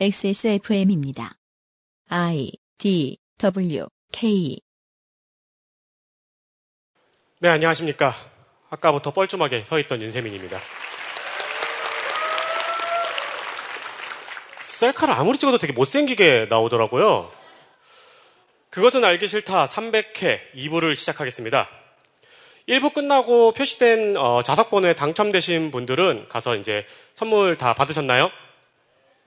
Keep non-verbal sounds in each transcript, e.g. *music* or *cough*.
XSFM입니다. I D W K 네, 안녕하십니까. 아까부터 뻘쭘하게 서 있던 윤세민입니다. 셀카를 아무리 찍어도 되게 못생기게 나오더라고요. 그것은 알기 싫다 300회 2부를 시작하겠습니다. 1부 끝나고 표시된 어, 좌석번호에 당첨되신 분들은 가서 이제 선물 다 받으셨나요?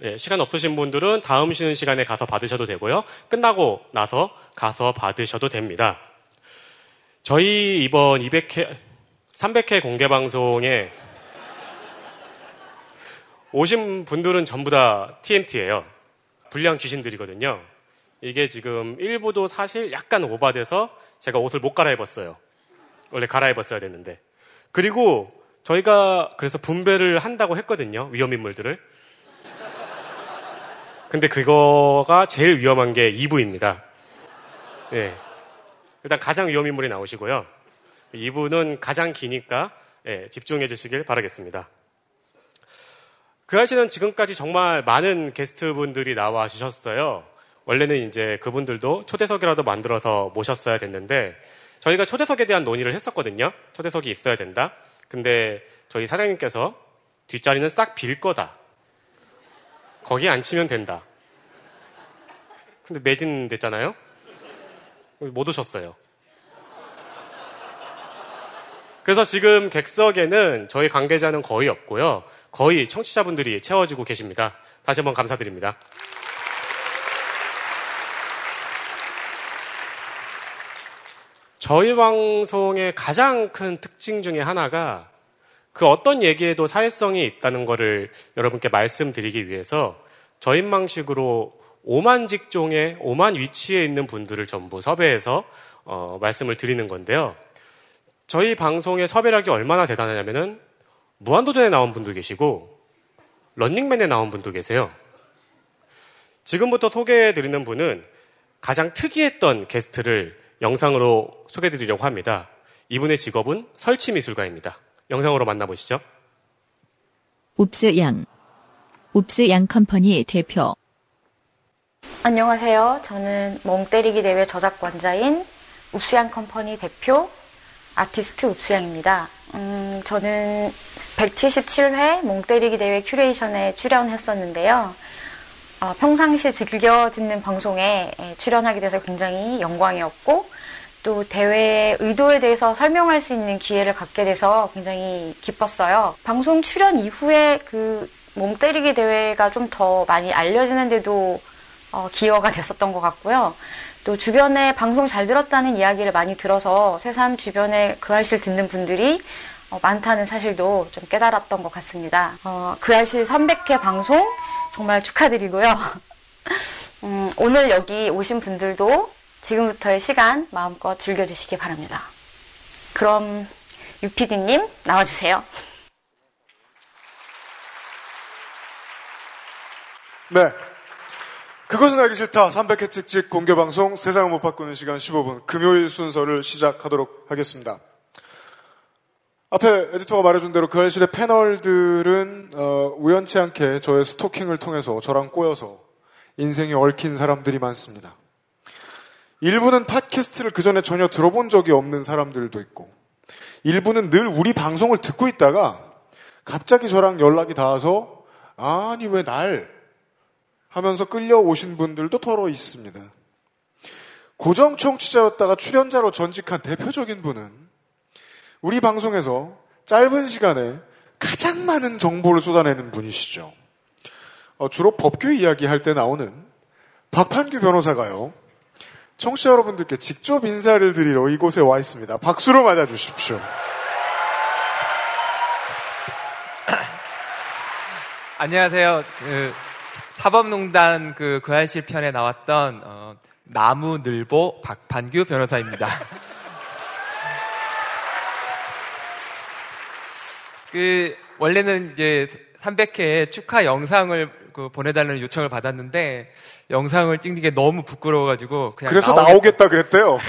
예, 시간 없으신 분들은 다음 쉬는 시간에 가서 받으셔도 되고요. 끝나고 나서 가서 받으셔도 됩니다. 저희 이번 200회, 300회 공개 방송에 오신 분들은 전부 다 TMT예요. 불량 귀신들이거든요. 이게 지금 일부도 사실 약간 오바돼서 제가 옷을 못 갈아입었어요. 원래 갈아입었어야 됐는데. 그리고 저희가 그래서 분배를 한다고 했거든요. 위험인물들을. 근데 그거가 제일 위험한 게 2부입니다. 예. 일단 가장 위험 인물이 나오시고요. 2부는 가장 기니까 예, 집중해 주시길 바라겠습니다. 그 아씨는 지금까지 정말 많은 게스트분들이 나와 주셨어요. 원래는 이제 그분들도 초대석이라도 만들어서 모셨어야 됐는데 저희가 초대석에 대한 논의를 했었거든요. 초대석이 있어야 된다. 근데 저희 사장님께서 뒷자리는 싹 빌 거다. 거기 앉히면 된다. 근데 매진됐잖아요? 못 오셨어요. 그래서 지금 객석에는 저희 관계자는 거의 없고요. 거의 청취자분들이 채워주고 계십니다. 다시 한번 감사드립니다. 저희 방송의 가장 큰 특징 중에 하나가 그 어떤 얘기에도 사회성이 있다는 것을 여러분께 말씀드리기 위해서 저인 방식으로 5만 직종에 5만 위치에 있는 분들을 전부 섭외해서 어, 말씀을 드리는 건데요. 저희 방송의 섭외력이 얼마나 대단하냐면은 무한도전에 나온 분도 계시고 런닝맨에 나온 분도 계세요. 지금부터 소개해 드리는 분은 가장 특이했던 게스트를 영상으로 소개해 드리려고 합니다. 이분의 직업은 설치 미술가입니다. 영상으로 만나보시죠. 웁스 양 웁스 양 컴퍼니 대표 안녕하세요. 저는 멍때리기 대회 저작권자인 웁스양 컴퍼니 대표 아티스트 웁스양입니다. 음, 저는 177회 멍때리기 대회 curation에 출연했었는데요. 어, 평상시 즐겨 듣는 방송에 출연하게 돼서 굉장히 영광이었고 또 대회의 의도에 대해서 설명할 수 있는 기회를 갖게 돼서 굉장히 기뻤어요. 방송 출연 이후에 그 멍때리기 대회가 좀 더 많이 알려지는데도 어, 기여가 됐었던 것 같고요. 또 주변에 방송 잘 들었다는 이야기를 많이 들어서 새삼 주변에 그 알실 듣는 분들이 어, 많다는 사실도 좀 깨달았던 것 같습니다. 어, 그 알실 300회 방송 정말 축하드리고요. *laughs* 음, 오늘 여기 오신 분들도 지금부터의 시간 마음껏 즐겨주시기 바랍니다. 그럼 유피디님 나와주세요. 네. 그것은 알기 싫다. 300회 특집 공개방송 세상을 못 바꾸는 시간 15분 금요일 순서를 시작하도록 하겠습니다. 앞에 에디터가 말해준 대로 그 알실의 패널들은 어, 우연치 않게 저의 스토킹을 통해서 저랑 꼬여서 인생이 얽힌 사람들이 많습니다. 일부는 팟캐스트를 그 전에 전혀 들어본 적이 없는 사람들도 있고 일부는 늘 우리 방송을 듣고 있다가 갑자기 저랑 연락이 닿아서 아니 왜 날 하면서 끌려오신 분들도 더러 있습니다. 고정 청취자였다가 출연자로 전직한 대표적인 분은 우리 방송에서 짧은 시간에 가장 많은 정보를 쏟아내는 분이시죠. 어, 주로 법규 이야기 할 때 나오는 박판규 변호사가요. 청취자 여러분들께 직접 인사를 드리러 이곳에 와 있습니다. 박수로 맞아 주십시오. 안녕하세요. 그 사법농단 그 그한실 편에 나왔던 어, 나무늘보 박판규 변호사입니다. *laughs* 그 원래는 이제 300회 축하 영상을 그 보내달라는 요청을 받았는데 영상을 찍는 게 너무 부끄러워가지고 그냥 그래서 나오겠다. 나오겠다 그랬대요.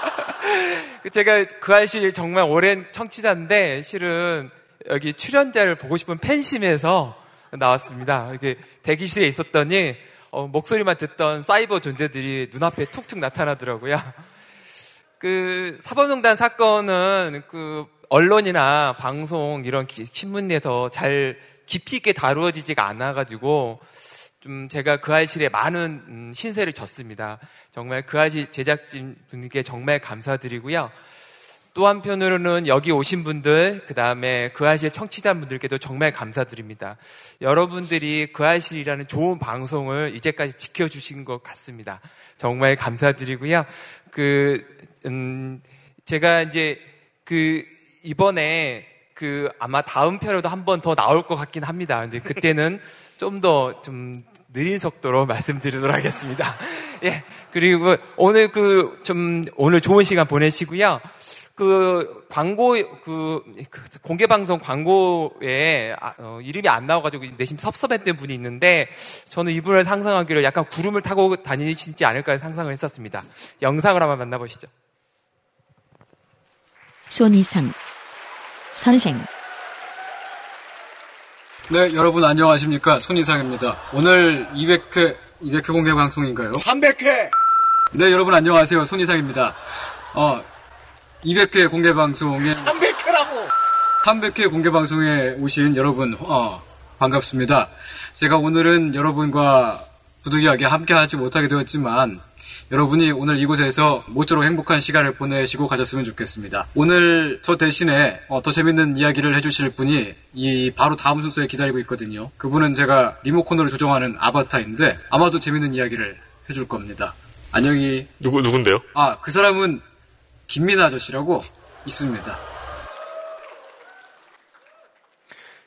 *laughs* 제가 그 아저씨 정말 오랜 청취자인데 실은 여기 출연자를 보고 싶은 팬심에서 나왔습니다. 이게 대기실에 있었더니 어, 목소리만 듣던 사이버 존재들이 눈앞에 툭툭 나타나더라고요. *laughs* 그 사법농단 사건은 그 언론이나 방송 이런 기, 신문에서 잘 깊이 있게 다루어지지가 않아가지고 좀 제가 그 알실에 많은 음, 신세를 졌습니다. 정말 그 알실 제작진 분께 정말 감사드리고요. 또 한편으로는 여기 오신 분들, 그 다음에 그 아실 청취자분들께도 정말 감사드립니다. 여러분들이 그 아실이라는 좋은 방송을 이제까지 지켜주신 것 같습니다. 정말 감사드리고요. 그, 음, 제가 이제 그, 이번에 그 아마 다음 편에도 한 번 더 나올 것 같긴 합니다. 근데 그때는 *laughs* 좀 더좀 좀 느린 속도로 말씀드리도록 하겠습니다. *laughs* 예. 그리고 오늘 그 좀 오늘 좋은 시간 보내시고요. 그 광고 그, 그 공개 방송 광고에 아, 어, 이름이 안 나와가지고 내심 섭섭했던 분이 있는데 저는 이분을 상상하기로 약간 구름을 타고 다니시지 않을까 상상을 했었습니다. 영상을 한번 만나보시죠. 손이상 선생 네, 여러분 안녕하십니까. 손이상입니다. 오늘 200회, 200회 공개 방송인가요? 300회! 네, 여러분 안녕하세요. 손이상입니다. 어, 200회 공개 방송에 300회라고 300회 공개 방송에 오신 여러분 어, 반갑습니다. 제가 오늘은 여러분과 부득이하게 함께하지 못하게 되었지만 여러분이 오늘 이곳에서 모쪼록 행복한 시간을 보내시고 가셨으면 좋겠습니다. 오늘 저 대신에 어, 더 재밌는 이야기를 해주실 분이 이 바로 다음 순서에 기다리고 있거든요. 그분은 제가 리모컨으로 조정하는 아바타인데 아마도 재밌는 이야기를 해줄 겁니다. 안녕히 누구 누군데요? 아 그 사람은 김민아 아저씨라고 있습니다.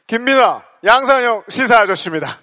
김민아, 양산형 시사 아저씨입니다.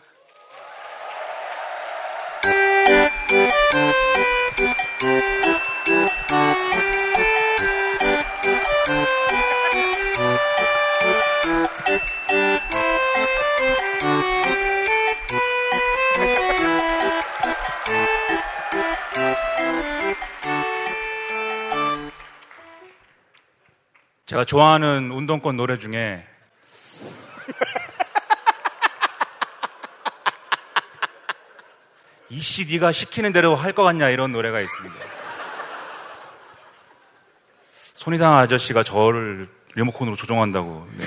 제가 좋아하는 운동권 노래 중에 *laughs* 이씨 네가 시키는 대로 할 것 같냐 이런 노래가 있습니다. 손이상 아저씨가 저를 리모컨으로 조종한다고. 네.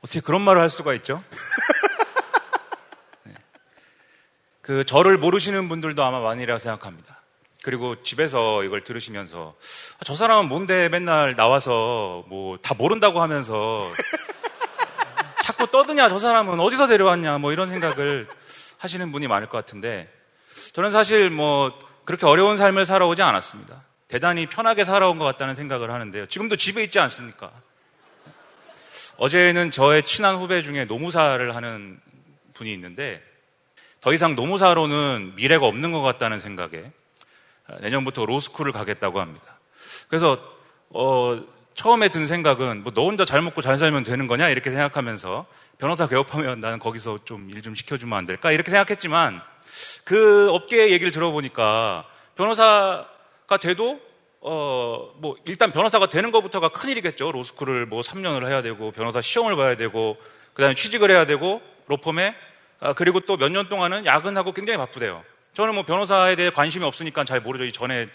어떻게 그런 말을 할 수가 있죠? 네. 그 저를 모르시는 분들도 아마 많이라고 생각합니다. 그리고 집에서 이걸 들으시면서 아, 저 사람은 뭔데 맨날 나와서 뭐 다 모른다고 하면서 *laughs* 자꾸 떠드냐 저 사람은 어디서 데려왔냐 뭐 이런 생각을 하시는 분이 많을 것 같은데 저는 사실 뭐 그렇게 어려운 삶을 살아오지 않았습니다. 대단히 편하게 살아온 것 같다는 생각을 하는데요. 지금도 집에 있지 않습니까? 어제는 저의 친한 후배 중에 노무사를 하는 분이 있는데 더 이상 노무사로는 미래가 없는 것 같다는 생각에 내년부터 로스쿨을 가겠다고 합니다. 그래서 어, 처음에 든 생각은 뭐 너 혼자 잘 먹고 잘 살면 되는 거냐 이렇게 생각하면서 변호사 개업하면 나는 거기서 좀일좀 시켜주면 안 될까 이렇게 생각했지만 그 업계 얘기를 들어보니까 변호사가 돼도 어, 뭐, 일단 변호사가 되는 것부터가 큰 일이겠죠. 로스쿨을 뭐 3년을 해야 되고, 변호사 시험을 봐야 되고, 그 다음에 취직을 해야 되고, 로펌에, 아, 그리고 또 몇 년 동안은 야근하고 굉장히 바쁘대요. 저는 뭐 변호사에 대해 관심이 없으니까 잘 모르죠. 이 전에는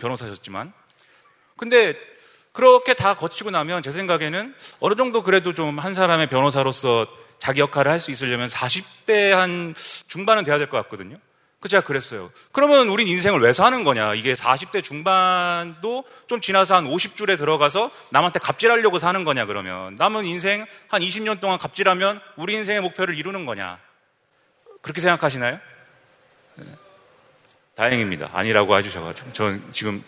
변호사셨지만. 근데 그렇게 다 거치고 나면 제 생각에는 어느 정도 그래도 좀 한 사람의 변호사로서 자기 역할을 할 수 있으려면 40대 한 중반은 돼야 될 것 같거든요. 그 제가 그랬어요. 그러면 우린 인생을 왜 사는 거냐? 이게 40대 중반도 좀 지나서 한 50줄에 들어가서 남한테 갑질하려고 사는 거냐 그러면 남은 인생 한 20년 동안 갑질하면 우리 인생의 목표를 이루는 거냐? 그렇게 생각하시나요? 네. 다행입니다. 아니라고 해주셔가지고 전 지금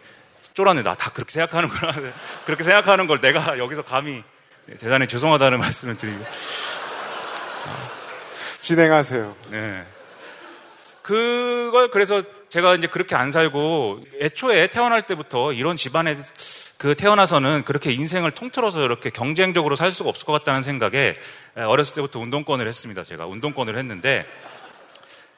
쫄았네. 나다 그렇게 생각하는구나. *laughs* 그렇게 생각하는 걸 내가 여기서 감히 대단히 죄송하다는 말씀을 드리고 진행하세요. 네. 그걸 그래서 제가 이제 그렇게 안 살고 애초에 태어날 때부터 이런 집안에 그 태어나서는 그렇게 인생을 통틀어서 이렇게 경쟁적으로 살 수가 없을 것 같다는 생각에 어렸을 때부터 운동권을 했습니다. 제가 운동권을 했는데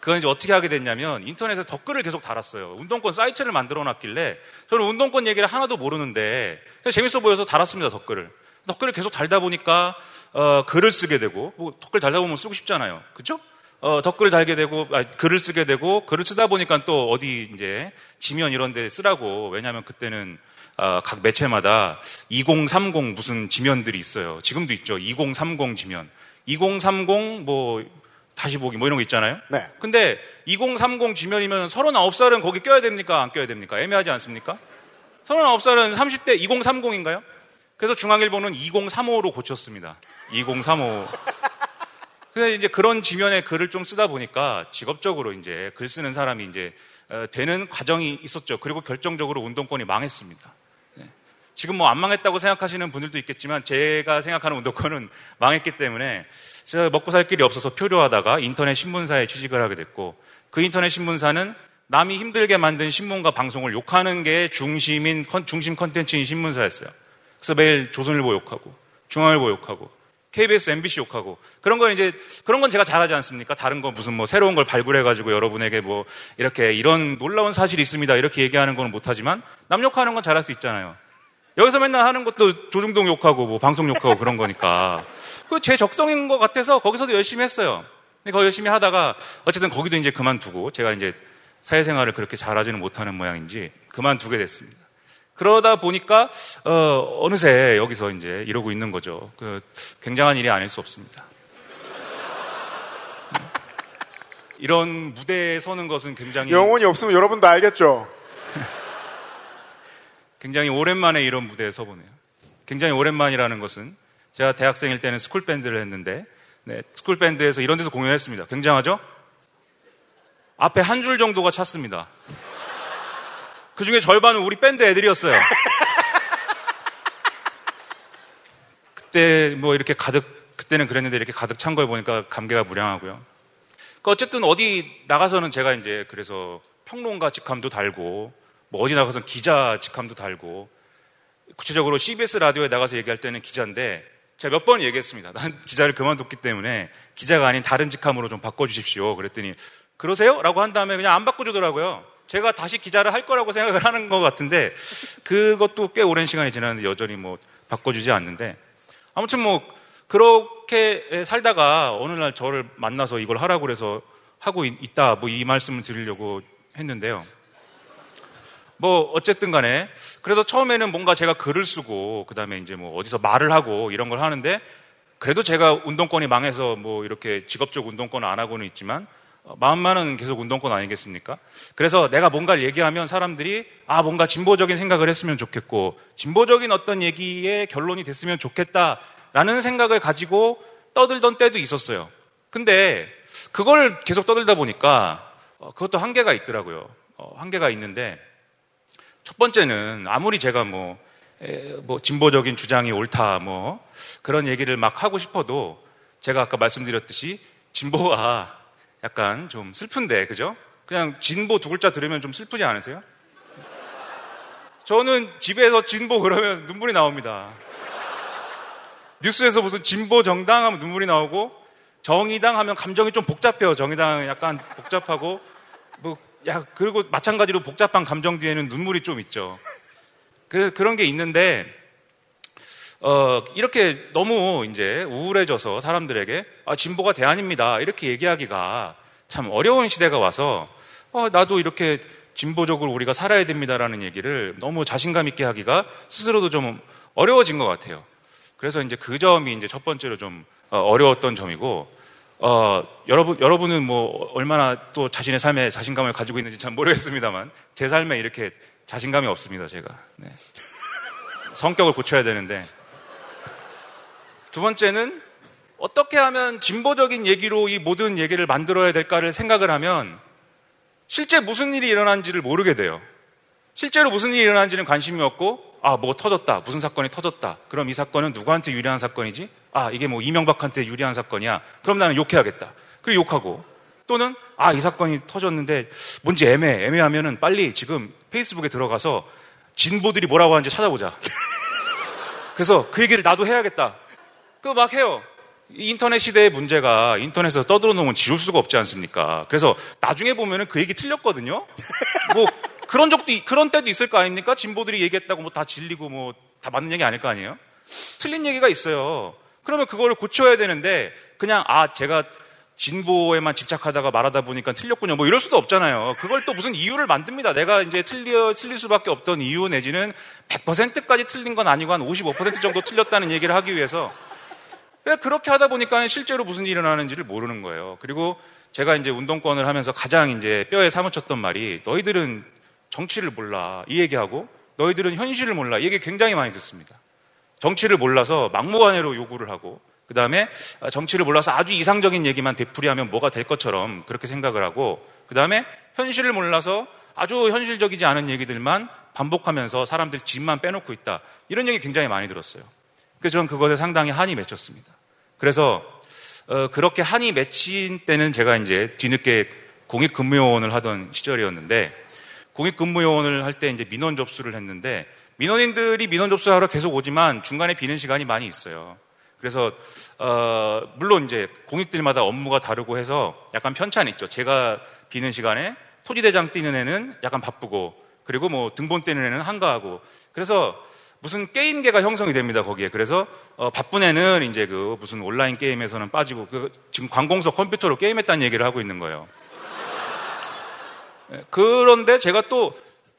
그건 이제 어떻게 하게 됐냐면 인터넷에 댓글을 계속 달았어요. 운동권 사이트를 만들어 놨길래 저는 운동권 얘기를 하나도 모르는데 재밌어 보여서 달았습니다. 댓글을. 댓글을 계속 달다 보니까 어, 글을 쓰게 되고 뭐 댓글 달다 보면 쓰고 싶잖아요. 그렇죠? 어, 댓글 달게 되고 아, 글을 쓰게 되고 글을 쓰다 보니까 또 어디 이제 지면 이런 데 쓰라고 왜냐하면 그때는 어, 각 매체마다 2030 무슨 지면들이 있어요. 지금도 있죠. 2030 지면. 2030 뭐 다시 보기 뭐 이런 거 있잖아요. 네. 근데 2030 지면이면 39살은 거기 껴야 됩니까? 안 껴야 됩니까? 애매하지 않습니까? 39살은 30대 2030인가요? 그래서 중앙일보는 2035로 고쳤습니다. 2035. 근데 이제 그런 지면에 글을 좀 쓰다 보니까 직업적으로 이제 글 쓰는 사람이 이제 어, 되는 과정이 있었죠. 그리고 결정적으로 운동권이 망했습니다. 네. 지금 뭐 안 망했다고 생각하시는 분들도 있겠지만 제가 생각하는 운동권은 망했기 때문에 먹고 살 길이 없어서 표류하다가 인터넷 신문사에 취직을 하게 됐고 그 인터넷 신문사는 남이 힘들게 만든 신문과 방송을 욕하는 게 중심인 컨- 중심 컨텐츠인 신문사였어요. 그래서 매일 조선일보 욕하고 중앙일보 욕하고 KBS, MBC 욕하고 그런 건 이제 그런 건 제가 잘하지 않습니까? 다른 거 무슨 뭐 새로운 걸 발굴해 가지고 여러분에게 뭐 이렇게 이런 놀라운 사실이 있습니다. 이렇게 얘기하는 건 못하지만 남 욕하는 건 잘할 수 있잖아요. 여기서 맨날 하는 것도 조중동 욕하고 뭐 방송 욕하고 그런 거니까 *laughs* 그 제 적성인 것 같아서 거기서도 열심히 했어요. 근데 거기 열심히 하다가 어쨌든 거기도 이제 그만두고 제가 이제 사회생활을 그렇게 잘하지는 못하는 모양인지 그만두게 됐습니다. 그러다 보니까 어, 어느새 여기서 이제 이러고 있는 거죠. 그 굉장한 일이 아닐 수 없습니다. *laughs* 이런 무대에 서는 것은 굉장히 영혼이 없으면 여러분도 알겠죠. 굉장히 오랜만에 이런 무대에 서보네요. 굉장히 오랜만이라는 것은 제가 대학생일 때는 school band를 했는데 네, school band에서 이런 데서 공연했습니다. 굉장하죠? 앞에 한 줄 정도가 찼습니다. 그 중에 절반은 우리 밴드 애들이었어요. 그때 뭐 이렇게 가득 그때는 그랬는데 이렇게 가득 찬 걸 보니까 감개가 무량하고요. 그러니까 어쨌든 어디 나가서는 제가 이제 그래서 평론가 직함도 달고 뭐 어디 나가서 기자 직함도 달고 구체적으로 CBS 라디오에 나가서 얘기할 때는 기자인데 제가 몇 번 얘기했습니다. 난 기자를 그만뒀기 때문에 기자가 아닌 다른 직함으로 좀 바꿔주십시오. 그랬더니 그러세요? 라고 한 다음에 그냥 안 바꿔주더라고요. 제가 다시 기자를 할 거라고 생각을 하는 것 같은데 그것도 꽤 오랜 시간이 지났는데 여전히 뭐 바꿔주지 않는데 아무튼 뭐 그렇게 살다가 어느 날 저를 만나서 이걸 하라고 그래서 하고 있- 있다 뭐 이 말씀을 드리려고 했는데요. 뭐 어쨌든 간에 그래도 처음에는 뭔가 제가 글을 쓰고 그다음에 이제 뭐 어디서 말을 하고 이런 걸 하는데 그래도 제가 운동권이 망해서 뭐 이렇게 직업적 운동권을 안 하고는 있지만 어, 마음만은 계속 운동권 아니겠습니까? 그래서 내가 뭔가를 얘기하면 사람들이 아 뭔가 진보적인 생각을 했으면 좋겠고 진보적인 어떤 얘기의 결론이 됐으면 좋겠다라는 생각을 가지고 떠들던 때도 있었어요. 근데 그걸 계속 떠들다 보니까 어, 그것도 한계가 있더라고요. 어, 한계가 있는데 첫 번째는 아무리 제가 뭐, 에, 뭐 진보적인 주장이 옳다 뭐 그런 얘기를 막 하고 싶어도 제가 아까 말씀드렸듯이 진보가 약간 좀 슬픈데 그죠? 그냥 진보 두 글자 들으면 좀 슬프지 않으세요? 저는 집에서 진보 그러면 눈물이 나옵니다. 뉴스에서 무슨 진보 정당 하면 눈물이 나오고 정의당 하면 감정이 좀 복잡해요. 정의당 약간 복잡하고 뭐, 야, 그리고 마찬가지로 복잡한 감정 뒤에는 눈물이 좀 있죠. 그, 그런 게 있는데, 어, 이렇게 너무 이제 우울해져서 사람들에게, 아, 진보가 대안입니다. 이렇게 얘기하기가 참 어려운 시대가 와서, 어, 나도 이렇게 진보적으로 우리가 살아야 됩니다라는 얘기를 너무 자신감 있게 하기가 스스로도 좀 어려워진 것 같아요. 그래서 이제 그 점이 이제 첫 번째로 좀 어, 어려웠던 점이고, 어, 여러분, 여러분은 뭐 얼마나 또 자신의 삶에 자신감을 가지고 있는지 잘 모르겠습니다만, 제 삶에 이렇게 자신감이 없습니다, 제가. 네. *laughs* 성격을 고쳐야 되는데. 두 번째는 어떻게 하면 진보적인 얘기로 이 모든 얘기를 만들어야 될까를 생각을 하면 실제 무슨 일이 일어난지를 모르게 돼요. 실제로 무슨 일이 일어난지는 관심이 없고, 아, 뭐 터졌다. 무슨 사건이 터졌다. 그럼 이 사건은 누구한테 유리한 사건이지? 아, 이게 뭐 이명박한테 유리한 사건이야. 그럼 나는 욕해야겠다. 그리고 욕하고. 또는, 아, 이 사건이 터졌는데 뭔지 애매해. 애매하면은 빨리 지금 페이스북에 들어가서 진보들이 뭐라고 하는지 찾아보자. *laughs* 그래서 그 얘기를 나도 해야겠다. 그거 막 해요. 이 인터넷 시대의 문제가 인터넷에서 떠들어 놓으면 지울 수가 없지 않습니까? 그래서 나중에 보면은 그 얘기 틀렸거든요? 뭐, 그런 적도, 이- 그런 때도 있을 거 아닙니까? 진보들이 얘기했다고 뭐 다 질리고 뭐 다 맞는 얘기 아닐 거 아니에요? 틀린 얘기가 있어요. 그러면 그거를 고쳐야 되는데 그냥 아 제가 진보에만 집착하다가 말하다 보니까 틀렸군요. 뭐 이럴 수도 없잖아요. 그걸 또 무슨 이유를 만듭니다. 내가 이제 틀려, 틀릴 수밖에 없던 이유 내지는 100%까지 틀린 건 아니고 한 55% 정도 틀렸다는 얘기를 하기 위해서 그렇게 하다 보니까 실제로 무슨 일이 일어나는지를 모르는 거예요. 그리고 제가 이제 운동권을 하면서 가장 이제 뼈에 사무쳤던 말이 너희들은 정치를 몰라. 이 얘기하고 너희들은 현실을 몰라. 이 얘기 굉장히 많이 듣습니다. 정치를 몰라서 막무가내로 요구를 하고 그 다음에 정치를 몰라서 아주 이상적인 얘기만 되풀이하면 뭐가 될 것처럼 그렇게 생각을 하고 그 다음에 현실을 몰라서 아주 현실적이지 않은 얘기들만 반복하면서 사람들 집만 빼놓고 있다. 이런 얘기 굉장히 많이 들었어요. 그래서 저는 그것에 상당히 한이 맺혔습니다. 그래서 어, 그렇게 한이 맺힌 때는 제가 이제 뒤늦게 공익근무요원을 하던 시절이었는데 공익근무요원을 할 때 이제 민원 접수를 했는데 민원인들이 민원 접수하러 계속 오지만 중간에 비는 시간이 많이 있어요. 그래서 어, 물론 이제 공익들마다 업무가 다르고 해서 약간 편차는 있죠. 제가 비는 시간에 토지대장 뛰는 애는 약간 바쁘고 그리고 뭐 등본 뛰는 애는 한가하고 그래서 무슨 게임계가 형성이 됩니다 거기에 그래서 어, 바쁜 애는 이제 그 무슨 온라인 게임에서는 빠지고 그 지금 관공서 컴퓨터로 게임했다는 얘기를 하고 있는 거예요. 예, 그런데 제가 또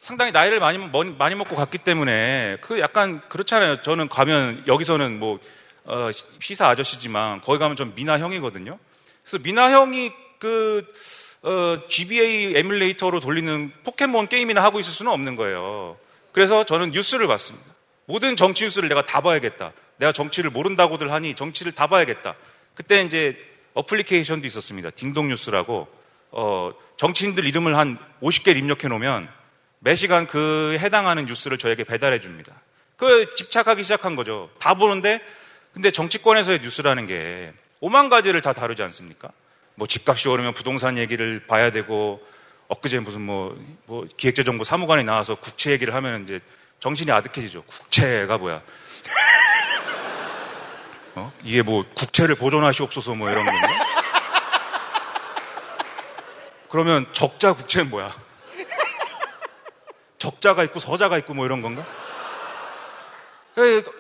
상당히 나이를 많이, 많이 먹고 갔기 때문에 그 약간 그렇잖아요. 저는 가면 여기서는 뭐 어, 시사 아저씨지만 거기 가면 좀 미나 형이거든요. 그래서 미나 형이 그 어, GBA 에뮬레이터로 돌리는 포켓몬 게임이나 하고 있을 수는 없는 거예요. 그래서 저는 뉴스를 봤습니다. 모든 정치 뉴스를 내가 다 봐야겠다. 내가 정치를 모른다고들 하니 정치를 다 봐야겠다. 그때 이제 어플리케이션도 있었습니다. 딩동 뉴스라고 어, 정치인들 이름을 한 50개 입력해 놓으면 매 시간 그 해당하는 뉴스를 저에게 배달해 줍니다. 그 집착하기 시작한 거죠. 다 보는데 근데 정치권에서의 뉴스라는 게 오만 가지를 다 다루지 않습니까? 뭐 집값이 오르면 부동산 얘기를 봐야 되고 엊그제 무슨 뭐, 뭐 기획재정부 사무관이 나와서 국채 얘기를 하면 이제 정신이 아득해지죠. 국채가 뭐야? *laughs* 어? 이게 뭐 국채를 보존하시옵소서 뭐 이런 건가? 그러면 적자 국채는 뭐야? 적자가 있고 서자가 있고 뭐 이런 건가?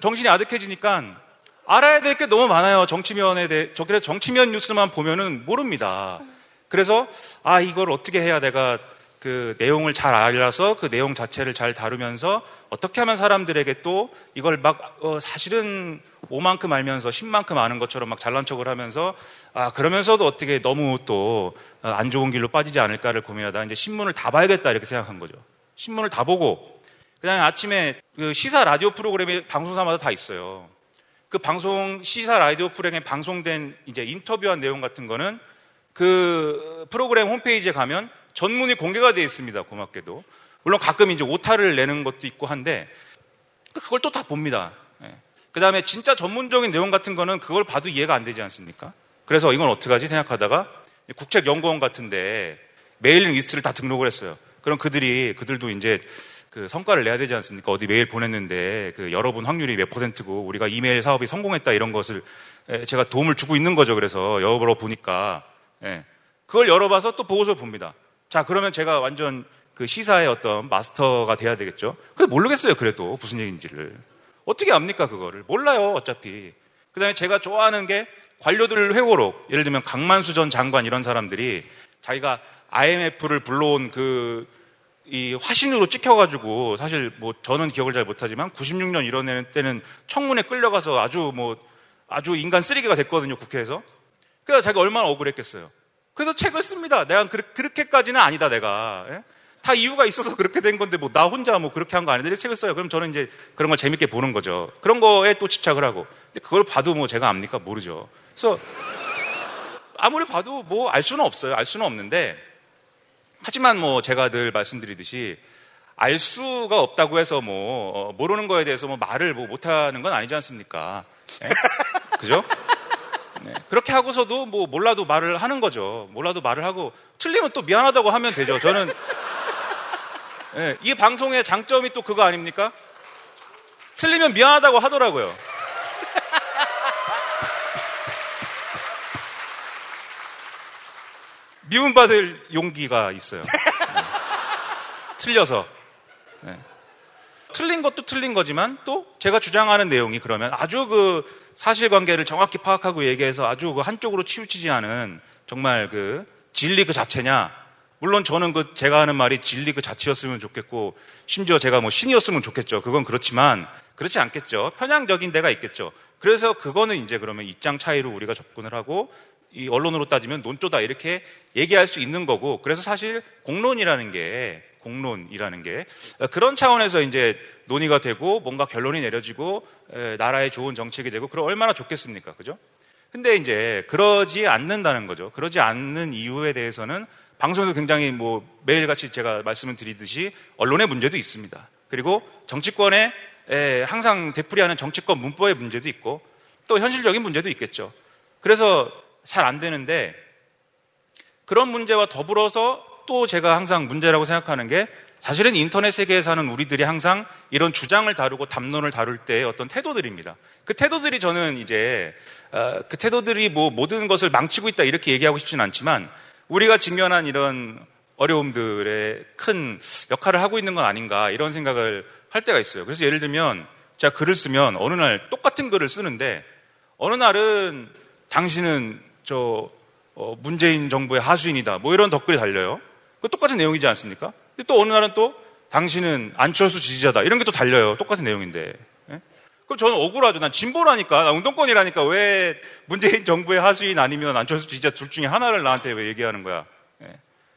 정신이 아득해지니까 알아야 될 게 너무 많아요. 정치면에 대해. 그래서 정치면 뉴스만 보면은 모릅니다. 그래서 아 이걸 어떻게 해야 내가 그 내용을 잘 알아서 그 내용 자체를 잘 다루면서 어떻게 하면 사람들에게 또 이걸 막 어, 사실은 5만큼 알면서 10만큼 아는 것처럼 막 잘난 척을 하면서 아 그러면서도 어떻게 너무 또안 어, 좋은 길로 빠지지 않을까를 고민하다 이제 신문을 다 봐야겠다 이렇게 생각한 거죠. 신문을 다 보고 그다음에 아침에 그 시사 라디오 프로그램이 방송사마다 다 있어요. 그 방송 시사 라디오 프로그램에 방송된 이제 인터뷰한 내용 같은 거는 그 프로그램 홈페이지에 가면 전문이 공개가 되어 있습니다. 고맙게도. 물론 가끔 이제 오타를 내는 것도 있고 한데 그걸 또 다 봅니다. 예. 그 다음에 진짜 전문적인 내용 같은 거는 그걸 봐도 이해가 안 되지 않습니까? 그래서 이건 어떡하지 생각하다가 국책연구원 같은데 mailing list를 다 등록을 했어요. 그럼 그들이 그들도 이제 그 성과를 내야 되지 않습니까? 어디 메일 보냈는데 그 여러분 확률이 몇 퍼센트고 우리가 이메일 사업이 성공했다 이런 것을 제가 도움을 주고 있는 거죠. 그래서 열어 보니까 예. 그걸 열어봐서 또 보고서를 봅니다. 자 그러면 제가 완전 그 시사의 어떤 마스터가 돼야 되겠죠. 근데 모르겠어요. 그래도 무슨 얘기인지를 어떻게 압니까 그거를 몰라요. 어차피 그다음에 제가 좋아하는 게 관료들 회고록 예를 들면 강만수 전 장관 이런 사람들이 자기가 IMF를 불러온 그 이 화신으로 찍혀가지고 사실 뭐 저는 기억을 잘 못하지만 96년 이런 때는 청문회 끌려가서 아주 뭐 아주 인간 쓰레기가 됐거든요 국회에서. 그래서 자기가 얼마나 억울했겠어요. 그래서 책을 씁니다. 내가 그렇게까지는 아니다 내가. 예? 다 이유가 있어서 그렇게 된 건데 뭐 나 혼자 뭐 그렇게 한 거 아닌데 책을 써요. 그럼 저는 이제 그런 걸 재밌게 보는 거죠. 그런 거에 또 집착을 하고. 근데 그걸 봐도 뭐 제가 압니까? 모르죠. 그래서 아무리 봐도 뭐 알 수는 없어요. 알 수는 없는데 하지만 뭐 제가 늘 말씀드리듯이 알 수가 없다고 해서 뭐 어, 모르는 거에 대해서 뭐 말을 뭐 못하는 건 아니지 않습니까? 네? *laughs* 그죠? 네. 그렇게 하고서도 뭐 몰라도 말을 하는 거죠. 몰라도 말을 하고 틀리면 또 미안하다고 하면 되죠. 저는 네, 이 방송의 장점이 또 그거 아닙니까? 틀리면 미안하다고 하더라고요. 미움받을 용기가 있어요. *laughs* 네. 틀려서. 네. 틀린 것도 틀린 거지만 또 제가 주장하는 내용이 그러면 아주 그 사실관계를 정확히 파악하고 얘기해서 아주 그 한쪽으로 치우치지 않은 정말 그 진리 그 자체냐? 물론 저는 그 제가 하는 말이 진리 그 자체였으면 좋겠고 심지어 제가 뭐 신이었으면 좋겠죠. 그건 그렇지만 그렇지 않겠죠. 편향적인 데가 있겠죠. 그래서 그거는 이제 그러면 입장 차이로 우리가 접근을 하고 이 언론으로 따지면 논조다 이렇게 얘기할 수 있는 거고 그래서 사실 공론이라는 게 공론이라는 게 그런 차원에서 이제 논의가 되고 뭔가 결론이 내려지고 나라에 좋은 정책이 되고 그럼 얼마나 좋겠습니까? 그죠? 근데 이제 그러지 않는다는 거죠. 그러지 않는 이유에 대해서는 방송에서 굉장히 뭐 매일같이 제가 말씀을 드리듯이 언론의 문제도 있습니다. 그리고 정치권에 항상 되풀이하는 정치권 문법의 문제도 있고 또 현실적인 문제도 있겠죠. 그래서 잘 안 되는데 그런 문제와 더불어서 또 제가 항상 문제라고 생각하는 게 사실은 인터넷 세계에 사는 우리들이 항상 이런 주장을 다루고 담론을 다룰 때 어떤 태도들입니다. 그 태도들이 저는 이제 어, 그 태도들이 뭐 모든 것을 망치고 있다 이렇게 얘기하고 싶지는 않지만 우리가 직면한 이런 어려움들의 큰 역할을 하고 있는 건 아닌가 이런 생각을 할 때가 있어요. 그래서 예를 들면 제가 글을 쓰면 어느 날 똑같은 글을 쓰는데 어느 날은 당신은 저 어, 문재인 정부의 하수인이다 뭐 이런 덧글이 달려요. 그 똑같은 내용이지 않습니까? 또 어느 날은 또 당신은 안철수 지지자다. 이런 게 또 달려요. 똑같은 내용인데. 예? 그럼 저는 억울하죠. 난 진보라니까. 나 운동권이라니까. 왜 문재인 정부의 하수인 아니면 안철수 지지자 둘 중에 하나를 나한테 왜 얘기하는 거야. 예?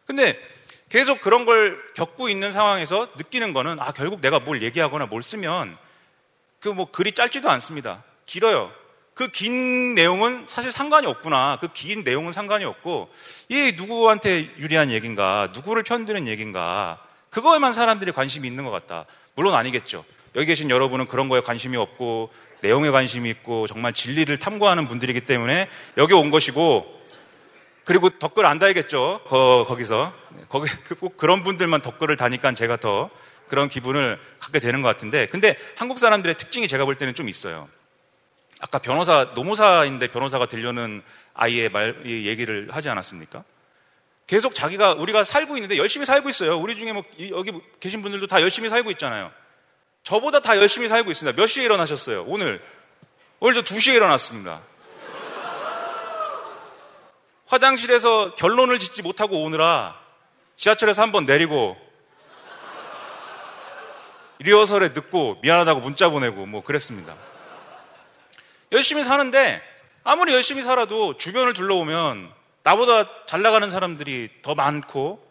근데 계속 그런 걸 겪고 있는 상황에서 느끼는 거는 아, 결국 내가 뭘 얘기하거나 뭘 쓰면 그 뭐 글이 짧지도 않습니다. 길어요. 그 긴 내용은 사실 상관이 없구나. 그 긴 내용은 상관이 없고, 이게 누구한테 유리한 얘기인가, 누구를 편드는 얘기인가, 그거에만 사람들이 관심이 있는 것 같다. 물론 아니겠죠. 여기 계신 여러분은 그런 거에 관심이 없고 내용에 관심이 있고 정말 진리를 탐구하는 분들이기 때문에 여기 온 것이고 그리고 덧글 안 달겠죠. 거, 기서 거기 그꼭 그런 분들만 덧글을 다니까 제가 더 그런 기분을 갖게 되는 것 같은데 근데 한국 사람들의 특징이 제가 볼 때는 좀 있어요. 아까 변호사 노무사인데 변호사가 되려는 아이의 말 얘기를 하지 않았습니까? 계속 자기가 우리가 살고 있는데 열심히 살고 있어요. 우리 중에 뭐 여기 계신 분들도 다 열심히 살고 있잖아요. 저보다 다 열심히 살고 있습니다. 몇 시에 일어나셨어요? 오늘 오늘 저 2시에 일어났습니다. 화장실에서 결론을 짓지 못하고 오느라 지하철에서 한 번 내리고 리허설에 늦고 미안하다고 문자 보내고 뭐 그랬습니다. 열심히 사는데 아무리 열심히 살아도 주변을 둘러보면 나보다 잘 나가는 사람들이 더 많고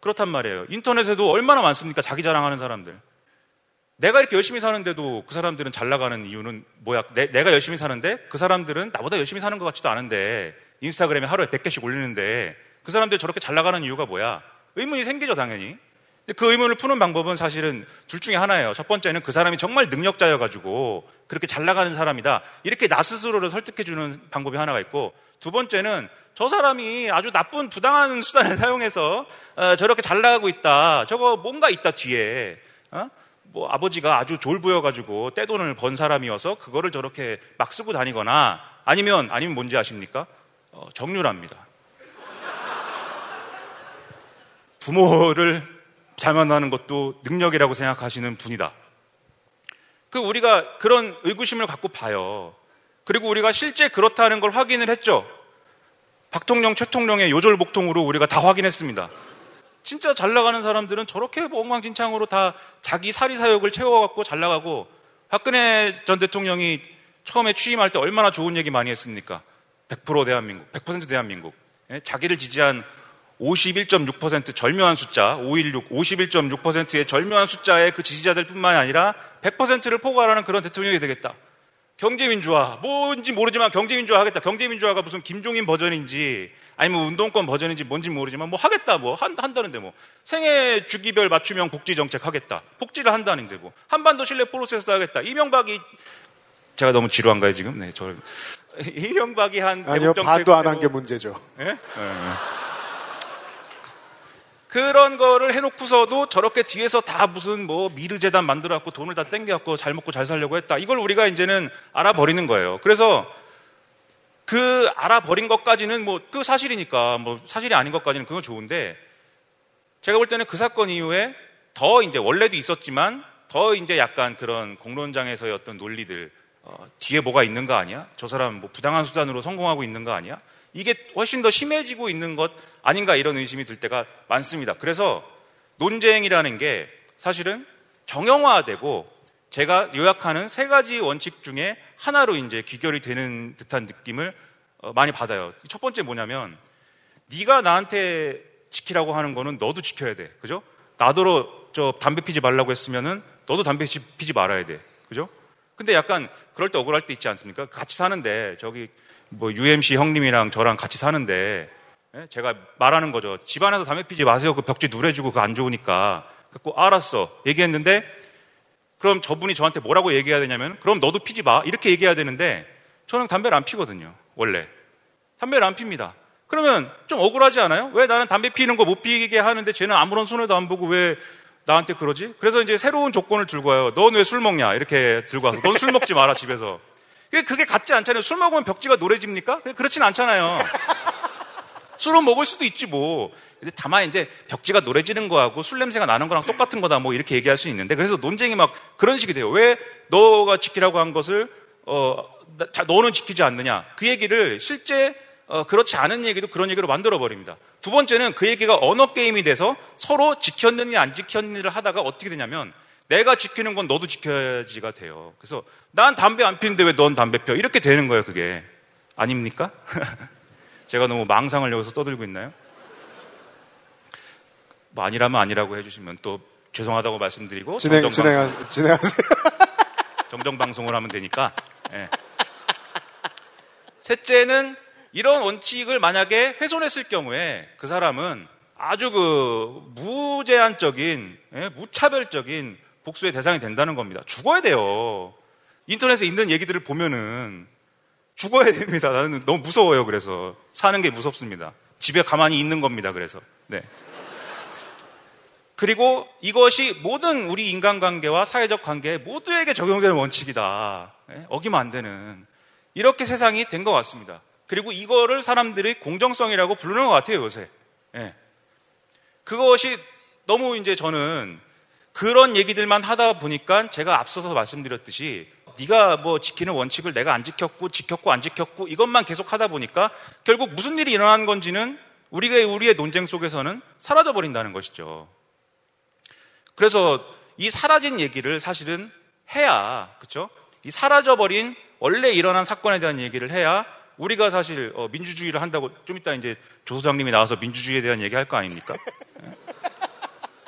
그렇단 말이에요. 인터넷에도 얼마나 많습니까? 자기 자랑하는 사람들. 내가 이렇게 열심히 사는데도 그 사람들은 잘 나가는 이유는 뭐야? 내, 가 열심히 사는데 그 사람들은 나보다 열심히 사는 것 같지도 않은데 인스타그램에 하루에 100개씩 올리는데 그 사람들 저렇게 잘 나가는 이유가 뭐야? 의문이 생기죠, 당연히. 그 의문을 푸는 방법은 사실은 둘 중에 하나예요. 첫 번째는 그 사람이 정말 능력자여가지고 그렇게 잘 나가는 사람이다. 이렇게 나 스스로를 설득해주는 방법이 하나가 있고 두 번째는 저 사람이 아주 나쁜 부당한 수단을 *laughs* 사용해서 어, 저렇게 잘 나가고 있다. 저거 뭔가 있다 뒤에. 어? 뭐 아버지가 아주 졸부여가지고 떼돈을 번 사람이어서 그거를 저렇게 막 쓰고 다니거나 아니면 아니면 뭔지 아십니까? 어, 정률합니다. 부모를 잘 만나는 것도 능력이라고 생각하시는 분이다. 그 우리가 그런 의구심을 갖고 봐요. 그리고 우리가 실제 그렇다는 걸 확인을 했죠. 박통령, 최통령의 요절복통으로 우리가 다 확인했습니다. 진짜 잘 나가는 사람들은 저렇게 엉망진창으로 다 자기 사리사욕을 채워갖고 잘 나가고 박근혜 전 대통령이 처음에 취임할 때 얼마나 좋은 얘기 많이 했습니까? 100% 대한민국, 100% 대한민국. 예? 자기를 지지한 51.6% 절묘한 숫자, 516, 51.6%의 절묘한 숫자의 그 지지자들 뿐만 아니라 100%를 포괄하는 그런 대통령이 되겠다. 경제민주화, 뭔지 모르지만 경제민주화 하겠다. 경제민주화가 무슨 김종인 버전인지 아니면 운동권 버전인지 뭔지 모르지만 뭐 하겠다 뭐 한, 한다는데 뭐 생애 주기별 맞춤형 복지 정책 하겠다. 복지를 한다는데 뭐 한반도 신뢰 프로세스 하겠다. 이명박이 제가 너무 지루한가요 지금? 네, 저 *laughs* 이명박이 한 아니요 반도 안 한 게 문제죠. 네? 네. 그런 거를 해놓고서도 저렇게 뒤에서 다 무슨 뭐 미르 재단 만들어갖고 돈을 다 땡겨갖고 잘 먹고 잘 살려고 했다. 이걸 우리가 이제는 알아버리는 거예요. 그래서 그 알아버린 것까지는 뭐 그 사실이니까 뭐 사실이 아닌 것까지는 그건 좋은데 제가 볼 때는 그 사건 이후에 더 이제 원래도 있었지만 더 이제 약간 그런 공론장에서의 어떤 논리들 어, 뒤에 뭐가 있는 거 아니야? 저 사람 뭐 부당한 수단으로 성공하고 있는 거 아니야? 이게 훨씬 더 심해지고 있는 것 아닌가 이런 의심이 들 때가 많습니다. 그래서 논쟁이라는 게 사실은 정형화되고 제가 요약하는 세 가지 원칙 중에 하나로 이제 귀결이 되는 듯한 느낌을 어, 많이 받아요. 첫 번째 뭐냐면 네가 나한테 지키라고 하는 거는 너도 지켜야 돼. 그죠? 나더러 저 담배 피지 말라고 했으면은 너도 담배 피지 말아야 돼. 그죠? 근데 약간 그럴 때 억울할 때 있지 않습니까? 같이 사는데 저기 뭐 UMC 형님이랑 저랑 같이 사는데 예? 제가 말하는 거죠. 집안에서 담배 피지 마세요. 그 벽지 누래주고 그거 안 좋으니까. 그고 알았어. 얘기했는데 그럼 저분이 저한테 뭐라고 얘기해야 되냐면 그럼 너도 피지 마. 이렇게 얘기해야 되는데 저는 담배를 안 피거든요. 원래. 담배를 안 핍니다. 그러면 좀 억울하지 않아요? 왜 나는 담배 피는 거 못 피게 하는데 쟤는 아무런 손해도 안 보고 왜 나한테 그러지? 그래서 이제 새로운 조건을 들고 와요. 넌 왜 술 먹냐? 이렇게 들고 와서. 넌 술 먹지 마라, 집에서. 그게 같지 않잖아요. 술 먹으면 벽지가 노래집니까? 그렇진 않잖아요. 술은 먹을 수도 있지 뭐. 근데 다만 이제 벽지가 노래지는 거하고 술 냄새가 나는 거랑 똑같은 거다 뭐 이렇게 얘기할 수 있는데 그래서 논쟁이 막 그런 식이 돼요. 왜 너가 지키라고 한 것을 어 자, 너는 지키지 않느냐? 그 얘기를 실제 어, 그렇지 않은 얘기도 그런 얘기로 만들어 버립니다. 두 번째는 그 얘기가 언어 게임이 돼서 서로 지켰느냐 안 지켰느냐를 하다가 어떻게 되냐면 내가 지키는 건 너도 지켜야지가 돼요. 그래서 난 담배 안 피는데 왜 넌 담배 펴? 이렇게 되는 거예요, 그게. 아닙니까? *laughs* 제가 너무 망상을 여기서 떠들고 있나요? 뭐 아니라면 아니라고 해주시면 또 죄송하다고 말씀드리고 진행, 정정 진행하, 방송, 진행하세요. *laughs* 정정 방송을 하면 되니까. 예. 셋째는 이런 원칙을 만약에 훼손했을 경우에 그 사람은 아주 그 무제한적인 예? 무차별적인 복수의 대상이 된다는 겁니다. 죽어야 돼요. 인터넷에 있는 얘기들을 보면은 죽어야 됩니다. 나는 너무 무서워요. 그래서 사는 게 무섭습니다. 집에 가만히 있는 겁니다. 그래서 네. 그리고 이것이 모든 우리 인간관계와 사회적 관계에 모두에게 적용되는 원칙이다. 예? 어기면 안 되는 이렇게 세상이 된 것 같습니다. 그리고 이거를 사람들이 공정성이라고 부르는 것 같아요 요새. 예. 그것이 너무 이제 저는 그런 얘기들만 하다 보니까 제가 앞서서 말씀드렸듯이 네가 뭐 지키는 원칙을 내가 안 지켰고 지켰고 안 지켰고 이것만 계속 하다 보니까 결국 무슨 일이 일어난 건지는 우리가 우리의 논쟁 속에서는 사라져 버린다는 것이죠. 그래서 이 사라진 얘기를 사실은 해야 그렇죠? 이 사라져 버린 원래 일어난 사건에 대한 얘기를 해야 우리가 사실 어, 민주주의를 한다고 좀 이따 이제 조 소장님이 나와서 민주주의에 대한 얘기 할 거 아닙니까? *laughs*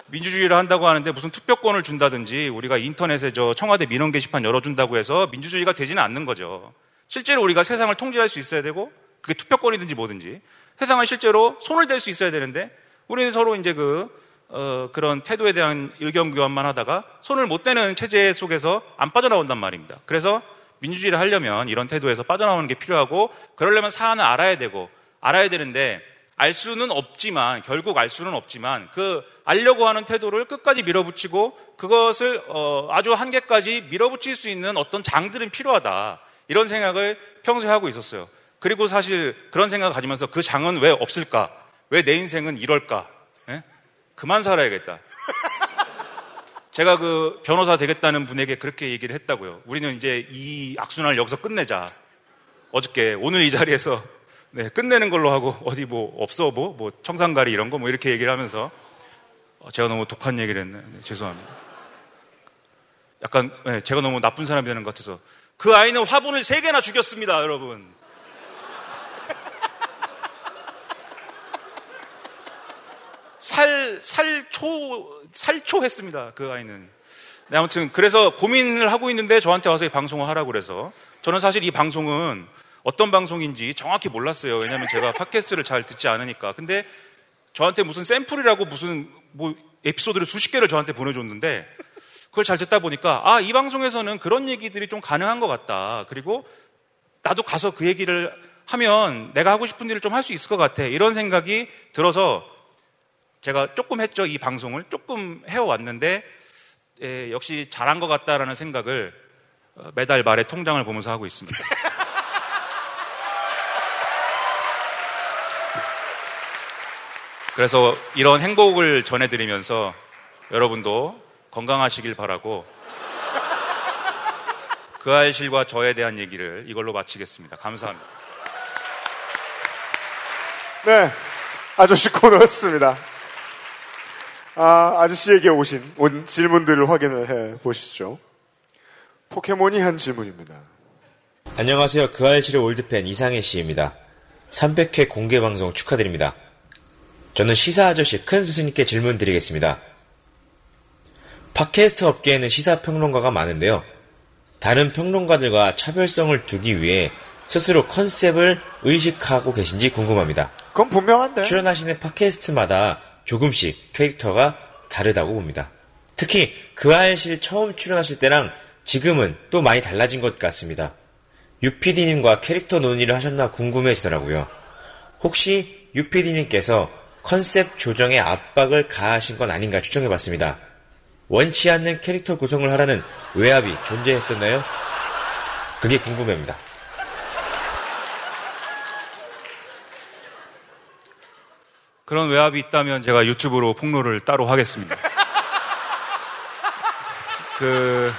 민주주의를 한다고 하는데 무슨 투표권을 준다든지 우리가 인터넷에 저 청와대 민원 게시판 열어준다고 해서 민주주의가 되지는 않는 거죠. 실제로 우리가 세상을 통제할 수 있어야 되고 그게 투표권이든지 뭐든지 세상을 실제로 손을 댈 수 있어야 되는데 우리는 서로 이제 그 어, 그런 태도에 대한 의견 교환만 하다가 손을 못 대는 체제 속에서 안 빠져나온단 말입니다. 그래서 민주주의를 하려면 이런 태도에서 빠져나오는 게 필요하고 그러려면 사안을 알아야 되고 알아야 되는데 알 수는 없지만 결국 알 수는 없지만 그 알려고 하는 태도를 끝까지 밀어붙이고 그것을 어, 아주 한계까지 밀어붙일 수 있는 어떤 장들은 필요하다 이런 생각을 평소에 하고 있었어요. 그리고 사실 그런 생각을 가지면서 그 장은 왜 없을까? 왜 내 인생은 이럴까? 예? 그만 살아야겠다. 제가 그 변호사 되겠다는 분에게 그렇게 얘기를 했다고요. 우리는 이제 이 악순환을 여기서 끝내자. 어저께 오늘 이 자리에서 네, 끝내는 걸로 하고 어디 뭐 없어 뭐, 뭐 청산가리 이런 거 뭐 이렇게 얘기를 하면서 어, 제가 너무 독한 얘기를 했네. 네, 죄송합니다. 약간 네, 제가 너무 나쁜 사람이 되는 것 같아서 그 아이는 화분을 세 개나 죽였습니다, 여러분. 살, 살초, 살초했습니다. 그 아이는. 네, 아무튼, 그래서 고민을 하고 있는데 저한테 와서 이 방송을 하라고 그래서. 저는 사실 이 방송은 어떤 방송인지 정확히 몰랐어요. 왜냐면 제가 팟캐스트를 잘 듣지 않으니까. 근데 저한테 무슨 샘플이라고 무슨 뭐 에피소드를 수십 개를 저한테 보내줬는데 그걸 잘 듣다 보니까 아, 이 방송에서는 그런 얘기들이 좀 가능한 것 같다. 그리고 나도 가서 그 얘기를 하면 내가 하고 싶은 일을 좀 할 수 있을 것 같아. 이런 생각이 들어서 제가 조금 했죠. 이 방송을 조금 해왔는데 예, 역시 잘한 것 같다라는 생각을 어, 매달 말에 통장을 보면서 하고 있습니다. *laughs* 그래서 이런 행복을 전해드리면서 여러분도 건강하시길 바라고 그 알실과 저에 대한 얘기를 이걸로 마치겠습니다. 감사합니다. 네. 아저씨 코너였습니다. 아, 아저씨에게 오신, 온 질문들을 확인을 해 보시죠. 포켓몬이 한 질문입니다. 안녕하세요. 그 알실의 올드팬 이상해 씨입니다. 300회 공개 방송 축하드립니다. 저는 시사 아저씨 큰 스승님께 질문 드리겠습니다. 팟캐스트 업계에는 시사 평론가가 많은데요. 다른 평론가들과 차별성을 두기 위해 스스로 컨셉을 의식하고 계신지 궁금합니다. 그건 분명한데. 출연하시는 팟캐스트마다 조금씩 캐릭터가 다르다고 봅니다. 특히 그 알실 처음 출연하실 때랑 지금은 또 많이 달라진 것 같습니다. UPD님과 캐릭터 논의를 하셨나 궁금해지더라고요. 혹시 UPD님께서 컨셉 조정에 압박을 가하신 건 아닌가 추정해 봤습니다. 원치 않는 캐릭터 구성을 하라는 외압이 존재했었나요? 그게 궁금합니다. 그런 외압이 있다면 제가 유튜브로 폭로를 따로 하겠습니다. 그,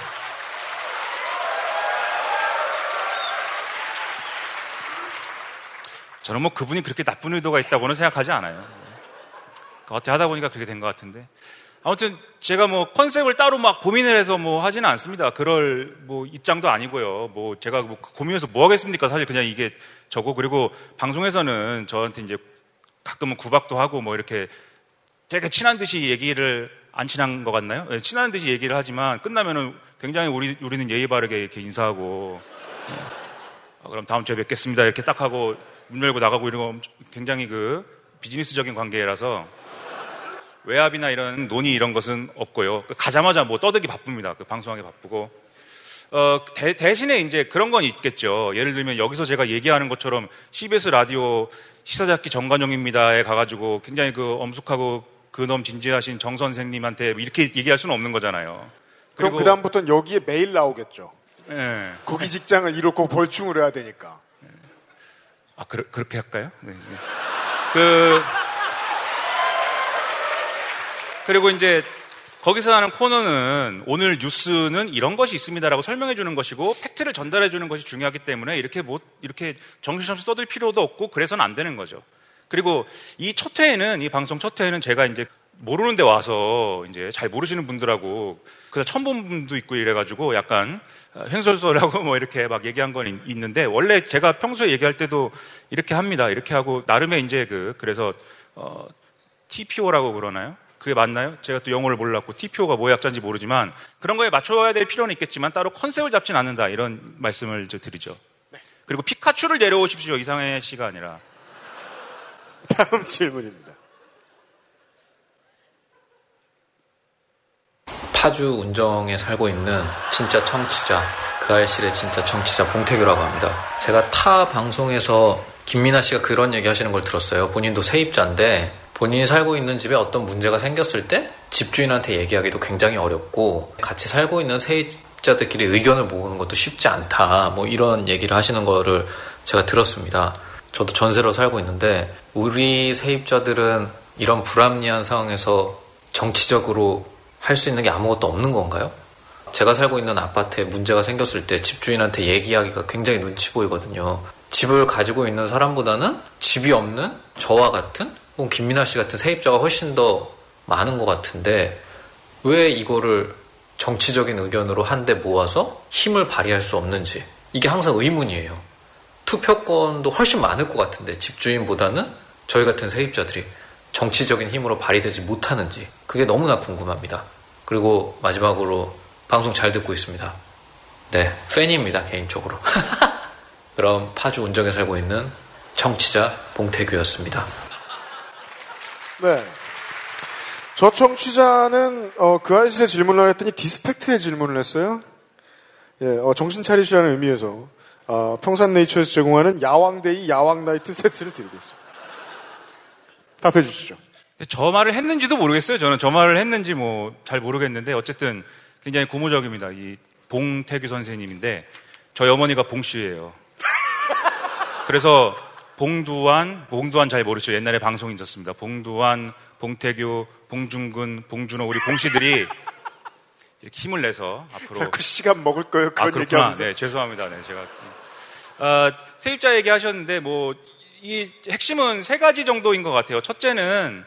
저는 뭐 그분이 그렇게 나쁜 의도가 있다고는 생각하지 않아요. 어떻게 하다 보니까 그렇게 된 것 같은데. 아무튼 제가 뭐 컨셉을 따로 막 고민을 해서 뭐 하지는 않습니다. 그럴 뭐 입장도 아니고요. 뭐 제가 뭐 고민해서 뭐 하겠습니까? 사실 그냥 이게 저고 그리고 방송에서는 저한테 이제 가끔은 구박도 하고 뭐 이렇게 되게 친한 듯이 얘기를 안 친한 것 같나요? 네, 친한 듯이 얘기를 하지만 끝나면은 굉장히 우리 우리는 예의 바르게 이렇게 인사하고 네. 아, 그럼 다음 주에 뵙겠습니다 이렇게 딱 하고 문 열고 나가고 이런 거 굉장히 그 비즈니스적인 관계라서 외압이나 이런 논의 이런 것은 없고요. 가자마자 뭐 떠들기 바쁩니다. 그 방송하기 바쁘고. 어, 대, 신에 이제 그런 건 있겠죠. 예를 들면 여기서 제가 얘기하는 것처럼 CBS 라디오 시사잡기 정관용입니다에 가가지고 굉장히 그 엄숙하고 근엄 진지하신 정 선생님한테 이렇게 얘기할 수는 없는 거잖아요. 그럼 그다음부터는 여기에 매일 나오겠죠. 네. 거기 직장을 이루고 벌충을 해야 되니까. 아, 그, 렇게 할까요? 네. 그, 그리고 이제 거기서 하는 코너는 오늘 뉴스는 이런 것이 있습니다라고 설명해 주는 것이고 팩트를 전달해 주는 것이 중요하기 때문에 이렇게 뭐 이렇게 정신없이 써들 필요도 없고 그래서는 안 되는 거죠. 그리고 이 첫 회에는 이 방송 첫 회에는 제가 이제 모르는데 와서 이제 잘 모르시는 분들하고 그냥 처음 본 분도 있고 이래가지고 약간 횡설설하고 *laughs* 뭐 이렇게 막 얘기한 건 있는데 원래 제가 평소에 얘기할 때도 이렇게 합니다. 이렇게 하고 나름의 이제 그 그래서 어 TPO라고 그러나요? 그게 맞나요? 제가 또 영어를 몰랐고 TPO가 뭐의 약자인지 모르지만 그런 거에 맞춰야 될 필요는 있겠지만 따로 컨셉을 잡진 않는다 이런 말씀을 드리죠. 네. 그리고 피카츄를 내려오십시오 이상의 씨가 아니라 *laughs* 다음 질문입니다. 파주 운정에 살고 있는 진짜 청취자 그 알실의 진짜 청취자 봉태규라고 합니다. 제가 타 방송에서 김민아 씨가 그런 얘기 하시는 걸 들었어요. 본인도 세입자인데 본인이 살고 있는 집에 어떤 문제가 생겼을 때 집주인한테 얘기하기도 굉장히 어렵고 같이 살고 있는 세입자들끼리 의견을 모으는 것도 쉽지 않다. 뭐 이런 얘기를 하시는 거를 제가 들었습니다. 저도 전세로 살고 있는데 우리 세입자들은 이런 불합리한 상황에서 정치적으로 할 수 있는 게 아무것도 없는 건가요? 제가 살고 있는 아파트에 문제가 생겼을 때 집주인한테 얘기하기가 굉장히 눈치 보이거든요. 집을 가지고 있는 사람보다는 집이 없는 저와 같은 혹은 김민아 씨 같은 세입자가 훨씬 더 많은 것 같은데 왜 이거를 정치적인 의견으로 한데 모아서 힘을 발휘할 수 없는지 이게 항상 의문이에요. 투표권도 훨씬 많을 것 같은데 집주인보다는 저희 같은 세입자들이 정치적인 힘으로 발휘되지 못하는지 그게 너무나 궁금합니다. 그리고 마지막으로 방송 잘 듣고 있습니다. 네, 팬입니다 개인적으로. *laughs* 그럼 파주 운정에 살고 있는 청취자 봉태규였습니다. 네. 저 청취자는 어, 그 아저씨의 질문을 했더니 디스펙트의 질문을 했어요. 예, 어, 정신 차리시라는 의미에서 어, 평산네이처에서 제공하는 야왕데이 야왕나이트 세트를 드리겠습니다. 답해 주시죠. 저 말을 했는지도 모르겠어요. 저는 저 말을 했는지 뭐 잘 모르겠는데 어쨌든 굉장히 고무적입니다. 이 봉태규 선생님인데 저희 어머니가 봉 씨예요. 그래서 봉두환, 봉두환 잘 모르죠. 옛날에 방송이 있었습니다. 봉두환, 봉태규, 봉중근, 봉준호 우리 봉씨들이 이렇게 힘을 내서 앞으로 자꾸 시간 먹을 거예요. 그런 아, 그렇구나. 얘기하면서. 네, 죄송합니다. 네, 제가 어, 세입자 얘기하셨는데 뭐 이 핵심은 세 가지 정도인 것 같아요. 첫째는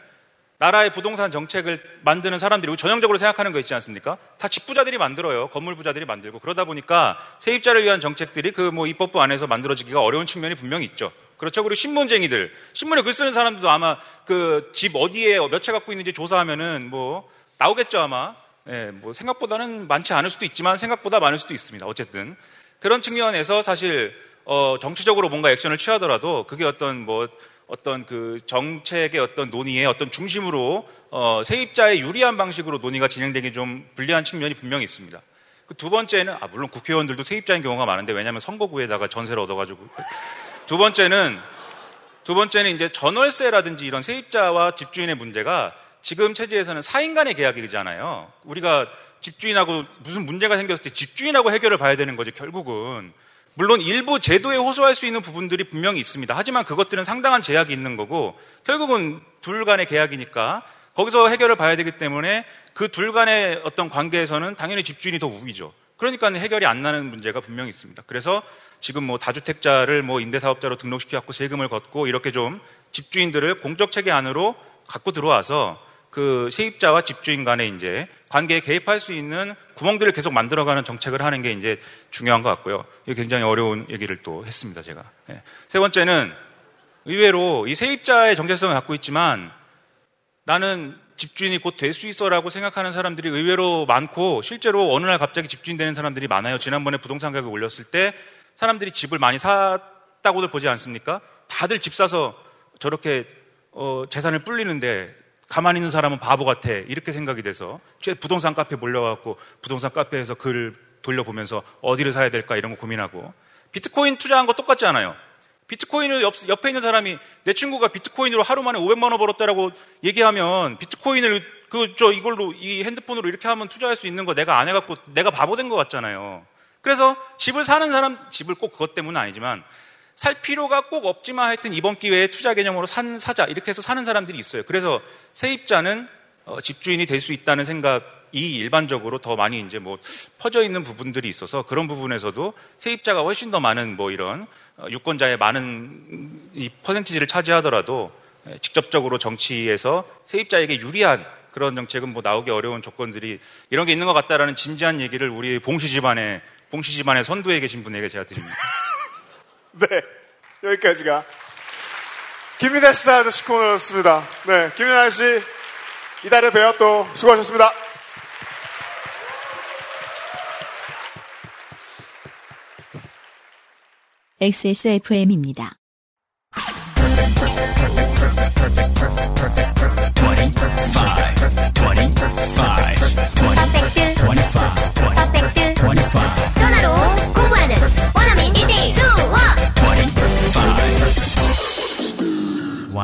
나라의 부동산 정책을 만드는 사람들이 전형적으로 생각하는 거 있지 않습니까? 다 집부자들이 만들어요. 건물 부자들이 만들고 그러다 보니까 세입자를 위한 정책들이 그 뭐 입법부 안에서 만들어지기가 어려운 측면이 분명히 있죠. 그렇죠. 그리고 신문쟁이들, 신문에 글 쓰는 사람들도 아마 그 집 어디에 몇 채 갖고 있는지 조사하면은 뭐 나오겠죠 아마. 예, 뭐 생각보다는 많지 않을 수도 있지만 생각보다 많을 수도 있습니다. 어쨌든 그런 측면에서 사실 어, 정치적으로 뭔가 액션을 취하더라도 그게 어떤 뭐 어떤 그 정책의 어떤 논의의 어떤 중심으로 어, 세입자의 유리한 방식으로 논의가 진행되기 좀 불리한 측면이 분명히 있습니다. 그 두 번째는 아 물론 국회의원들도 세입자인 경우가 많은데 왜냐하면 선거구에다가 전세를 얻어가지고 두 번째는 두 번째는 이제 전월세라든지 이런 세입자와 집주인의 문제가 지금 체제에서는 사인 간의 계약이잖아요. 우리가 집주인하고 무슨 문제가 생겼을 때 집주인하고 해결을 봐야 되는 거죠, 결국은. 물론 일부 제도에 호소할 수 있는 부분들이 분명히 있습니다. 하지만 그것들은 상당한 제약이 있는 거고 결국은 둘 간의 계약이니까 거기서 해결을 봐야 되기 때문에 그 둘 간의 어떤 관계에서는 당연히 집주인이 더 우위죠. 그러니까 해결이 안 나는 문제가 분명히 있습니다. 그래서 지금 뭐 다주택자를 뭐 임대사업자로 등록시켜 갖고 세금을 걷고 이렇게 좀 집주인들을 공적 체계 안으로 갖고 들어와서 그 세입자와 집주인 간의 이제 관계에 개입할 수 있는 구멍들을 계속 만들어가는 정책을 하는 게 이제 중요한 것 같고요. 이게 굉장히 어려운 얘기를 또 했습니다, 제가. 네. 세 번째는 의외로 이 세입자의 정체성을 갖고 있지만 나는 집주인이 곧 될 수 있어라고 생각하는 사람들이 의외로 많고 실제로 어느 날 갑자기 집주인 되는 사람들이 많아요. 지난번에 부동산 가격 올렸을 때 사람들이 집을 많이 샀다고들 보지 않습니까? 다들 집 사서 저렇게 어, 재산을 불리는데 가만히 있는 사람은 바보 같아. 이렇게 생각이 돼서 제 부동산 카페 몰려갖고 부동산 카페에서 글 돌려보면서 어디를 사야 될까 이런 거 고민하고 비트코인 투자한 거 똑같지 않아요. 비트코인을 옆, 옆에 있는 사람이 내 친구가 비트코인으로 하루 만에 500만 원 벌었다라고 얘기하면 비트코인을 그 저 이걸로 이 핸드폰으로 이렇게 하면 투자할 수 있는 거 내가 안 해갖고 내가 바보 된 것 같잖아요. 그래서 집을 사는 사람 집을 꼭 그것 때문은 아니지만 살 필요가 꼭 없지만 하여튼 이번 기회에 투자 개념으로 산 사자 이렇게 해서 사는 사람들이 있어요. 그래서 세입자는 어, 집주인이 될 수 있다는 생각이 일반적으로 더 많이 이제 뭐 퍼져 있는 부분들이 있어서 그런 부분에서도 세입자가 훨씬 더 많은 뭐 이런 어, 유권자의 많은 이 퍼센티지를 차지하더라도 예, 직접적으로 정치에서 세입자에게 유리한 그런 정책은 뭐 나오기 어려운 조건들이 이런 게 있는 것 같다라는 진지한 얘기를 우리 봉시 집안의 봉시 집안의 선두에 계신 분에게 제가 드립니다. 네. 여기까지가 김민아 씨 아저씨 코너였습니다. 네. 김민아 씨, 이달에 뵈어 또 수고하셨습니다. XSFM입니다. 전화로 공부하는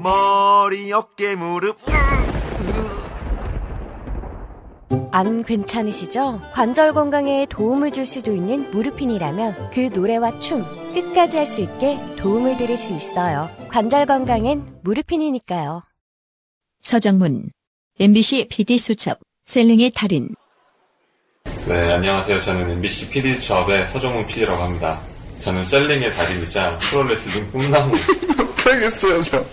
머리, 어깨, 무릎. 안 괜찮으시죠? 관절 건강에 도움을 줄 수도 있는 무르핀이라면 그 노래와 춤 끝까지 할 수 있게 도움을 드릴 수 있어요. 관절 건강엔 무르핀이니까요. 서정문 MBC PD 수첩 셀링의 달인 네, 안녕하세요. 저는 MBC PD 수업의 서정훈 PD라고 합니다. 저는 셀링의 달인이자 프로레슬링 꿈나무. *laughs* 알겠어요, 저.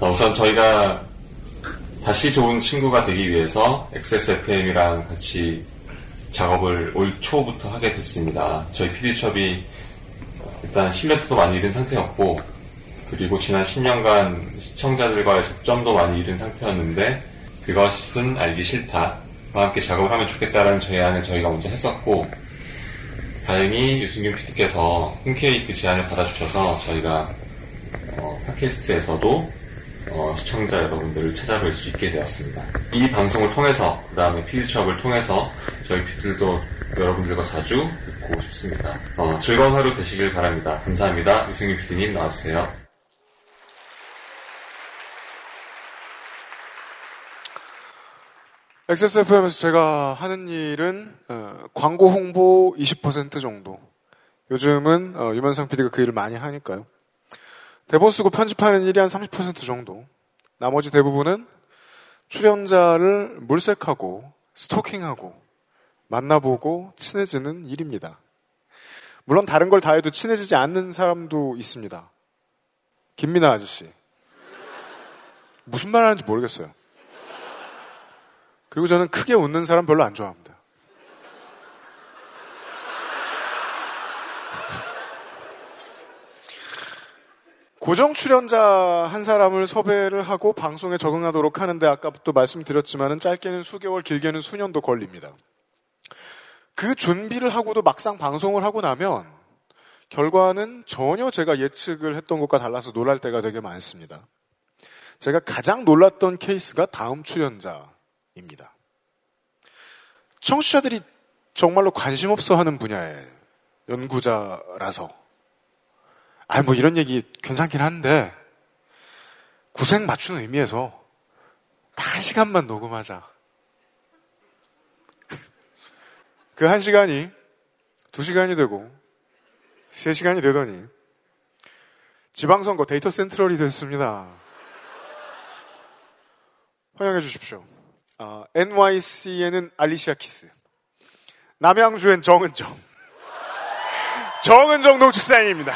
어, 우선 저희가 다시 좋은 친구가 되기 위해서 XSFM이랑 같이 작업을 올 초부터 하게 됐습니다. 저희 PD 수업이 일단 10년도 많이 잃은 상태였고, 그리고 지난 10년간 시청자들과의 접점도 많이 잃은 상태였는데, 그것은 알기 싫다. 와 함께 작업을 하면 좋겠다라는 제안을 저희가 먼저 했었고, 다행히 유승균 PD께서 흔쾌히 그 제안을 받아주셔서 저희가 어, 팟캐스트에서도 어, 시청자 여러분들을 찾아뵐 수 있게 되었습니다. 이 방송을 통해서 그 다음에 피드첩을 통해서 저희 피들도 여러분들과 자주 보고 싶습니다. 어, 즐거운 하루 되시길 바랍니다. 감사합니다. 이승윤 PD님 나와주세요. XSFM에서 제가 하는 일은 어, 광고 홍보 20% 정도. 요즘은 어, 유면상 PD가 그 일을 많이 하니까요. 대본 쓰고 편집하는 일이 한 30% 정도. 나머지 대부분은 출연자를 물색하고 스토킹하고 만나보고 친해지는 일입니다. 물론 다른 걸 다 해도 친해지지 않는 사람도 있습니다. 김민아 아저씨. 무슨 말 하는지 모르겠어요. 그리고 저는 크게 웃는 사람 별로 안 좋아합니다. 고정 출연자 한 사람을 섭외를 하고 방송에 적응하도록 하는데 아까부터 말씀드렸지만은 짧게는 수개월, 길게는 수년도 걸립니다. 그 준비를 하고도 막상 방송을 하고 나면 결과는 전혀 제가 예측을 했던 것과 달라서 놀랄 때가 되게 많습니다. 제가 가장 놀랐던 케이스가 다음 출연자입니다. 청취자들이 정말로 관심 없어 하는 분야의 연구자라서 아니, 뭐 이런 얘기 괜찮긴 한데, 구색 맞추는 의미에서 딱 한 시간만 녹음하자. *laughs* 그 한 시간이 두 시간이 되고, 세 시간이 되더니, 지방선거 데이터 센트럴이 됐습니다. *laughs* 환영해 주십시오. 아, NYC에는 알리시아 키스. 남양주엔 정은정. *laughs* 정은정 농축산입니다.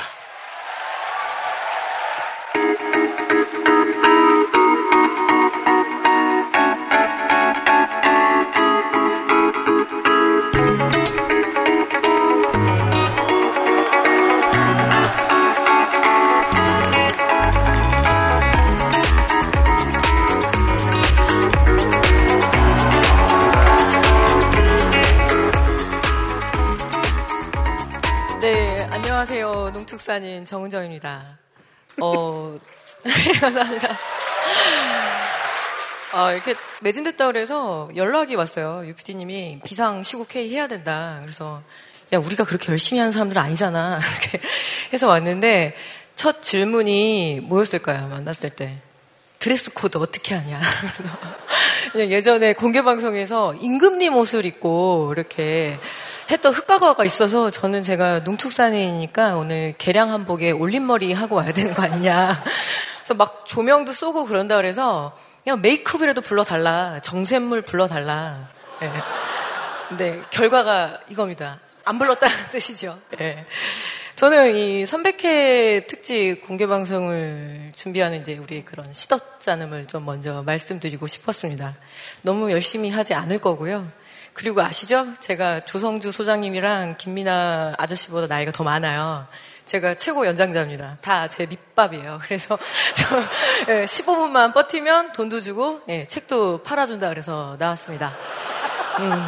안녕하세요. 농축산인 정은정입니다. 어, *laughs* 감사합니다. 아, 이렇게 매진됐다 그래서 연락이 왔어요. 유피디님이 비상 시국 회의 해야 된다. 그래서 야, 우리가 그렇게 열심히 하는 사람들은 아니잖아. *laughs* 이렇게 해서 왔는데 첫 질문이 뭐였을까요? 만났을 때. 드레스 코드 어떻게 하냐. *laughs* 그냥 예전에 공개 방송에서 임금님 옷을 입고 이렇게 했던 흑과거가 있어서 저는 제가 농축산이니까 오늘 개량 한복에 올림머리 하고 와야 되는 거 아니냐. 그래서 막 조명도 쏘고 그런다 그래서 그냥 메이크업이라도 불러달라. 정샘물 불러달라. 예. 근데 결과가 이겁니다. 안 불렀다는 *laughs* 뜻이죠. 예. 저는 이 300회 특집 공개 방송을 준비하는 이제 우리 그런 시덥잖음을 좀 먼저 말씀드리고 싶었습니다. 너무 열심히 하지 않을 거고요. 그리고 아시죠? 제가 조성주 소장님이랑 김민아 아저씨보다 나이가 더 많아요. 제가 최고 연장자입니다. 다 제 밑밥이에요. *laughs* 그래서 저 15분만 버티면 돈도 주고 예, 책도 팔아준다 그래서 나왔습니다. 음.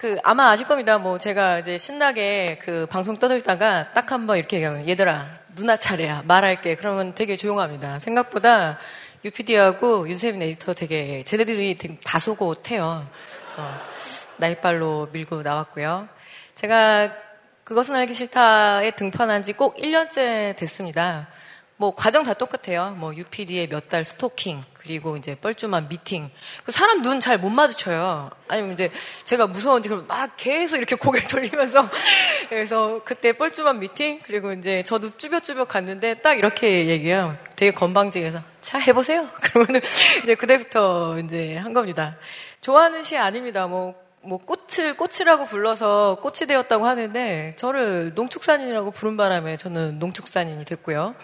그 아마 아실 겁니다. 뭐 제가 이제 신나게 그 방송 떠들다가 딱 한 번 이렇게 얘기하면 얘들아 누나 차례야 말할게. 그러면 되게 조용합니다. 생각보다 UPD하고 윤세민 에디터 되게 쟤네들이 되게 다소곳해요. 그래서 나이빨로 밀고 나왔고요. 제가 그것은 알기 싫다에 등판한 지 꼭 1년째 됐습니다. 뭐 과정 다 똑같아요. 뭐 UPD의 몇 달 스토킹 그리고 이제 뻘쭘한 미팅. 그 사람 눈 잘 못 마주쳐요. 아니면 이제 제가 무서운지 그럼 막 계속 이렇게 고개 *laughs* 돌리면서 *laughs* 그래서 그때 뻘쭘한 미팅 그리고 이제 저도 쭈뼛쭈뼛 갔는데 딱 이렇게 얘기해요. 되게 건방지게서 자 해보세요. *laughs* 그러면은 이제 그때부터 이제 한 겁니다. 좋아하는 시 아닙니다. 뭐뭐 꽃을 꽃이라고 불러서 꽃이 되었다고 하는데 저를 농축산인이라고 부른 바람에 저는 농축산인이 됐고요.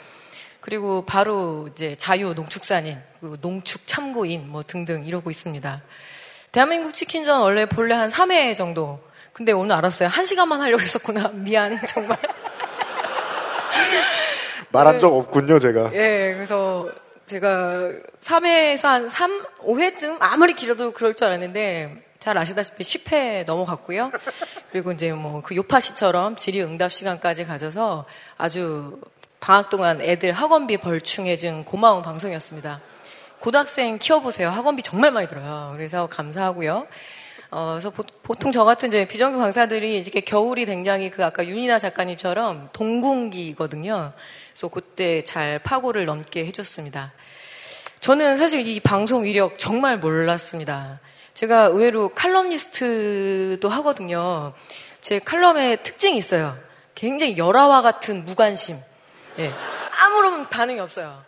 그리고 바로 이제 자유 농축산인, 그리고 농축 참고인 뭐 등등 이러고 있습니다. 대한민국 치킨전 원래 본래 한 3회 정도. 근데 오늘 알았어요. 1시간만 하려고 했었구나. *laughs* 미안, 정말. *laughs* 말한 적 없군요, 제가. 예, 그래서 제가 3회에서 한 3, 5회쯤 아무리 길어도 그럴 줄 알았는데 잘 아시다시피 10회 넘어갔고요. 그리고 이제 뭐 그 요파 씨처럼 질의응답 시간까지 가져서 아주 방학 동안 애들 학원비 벌충해준 고마운 방송이었습니다. 고등학생 키워보세요. 학원비 정말 많이 들어요. 그래서 감사하고요. 어, 그래서 보, 통저 같은 이제 비정규 강사들이 이렇게 겨울이 굉장히 그 아까 윤이나 작가님처럼 동궁기거든요. 그래서 그때 잘 파고를 넘게 해줬습니다. 저는 사실 이 방송 위력 정말 몰랐습니다. 제가 의외로 칼럼니스트도 하거든요. 제 칼럼의 특징이 있어요. 굉장히 열화와 같은 무관심. 예. 아무런 반응이 없어요.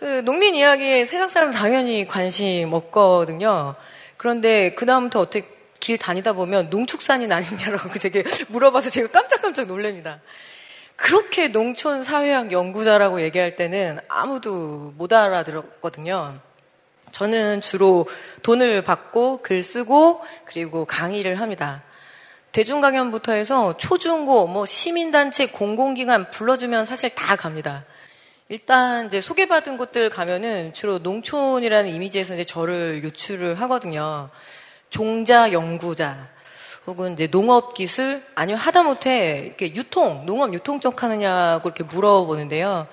그 농민 이야기에 세상 사람 당연히 관심 없거든요. 그런데 그다음부터 어떻게 길 다니다 보면 농축산인 아니냐라고 *laughs* 되게 물어봐서 제가 깜짝깜짝 놀랍니다. 그렇게 농촌 사회학 연구자라고 얘기할 때는 아무도 못 알아들었거든요. 저는 주로 돈을 받고 글 쓰고 그리고 강의를 합니다. 대중강연부터 해서 초중고, 뭐 시민단체, 공공기관 불러주면 사실 다 갑니다. 일단 이제 소개받은 곳들 가면은 주로 농촌이라는 이미지에서 이제 저를 유출을 하거든요. 종자 연구자 혹은 이제 농업 기술 아니면 하다못해 이렇게 유통, 농업 유통 쪽 하느냐고 이렇게 물어보는데요.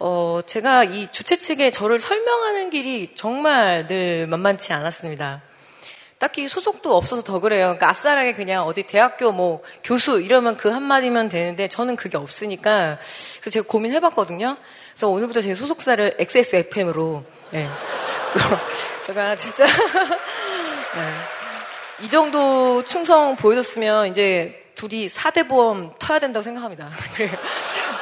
어, 제가 이 주최 측에 저를 설명하는 길이 정말 늘 만만치 않았습니다. 딱히 소속도 없어서 더 그래요. 그러니까 아싸라게 그냥 어디 대학교 뭐 교수 이러면 그 한마디면 되는데 저는 그게 없으니까 그래서 제가 고민해봤거든요. 그래서 오늘부터 제 소속사를 XSFM으로 네. *laughs* 제가 진짜 *laughs* 네. 이 정도 충성 보여줬으면 이제 둘이 4대 보험 터야 된다고 생각합니다. *laughs*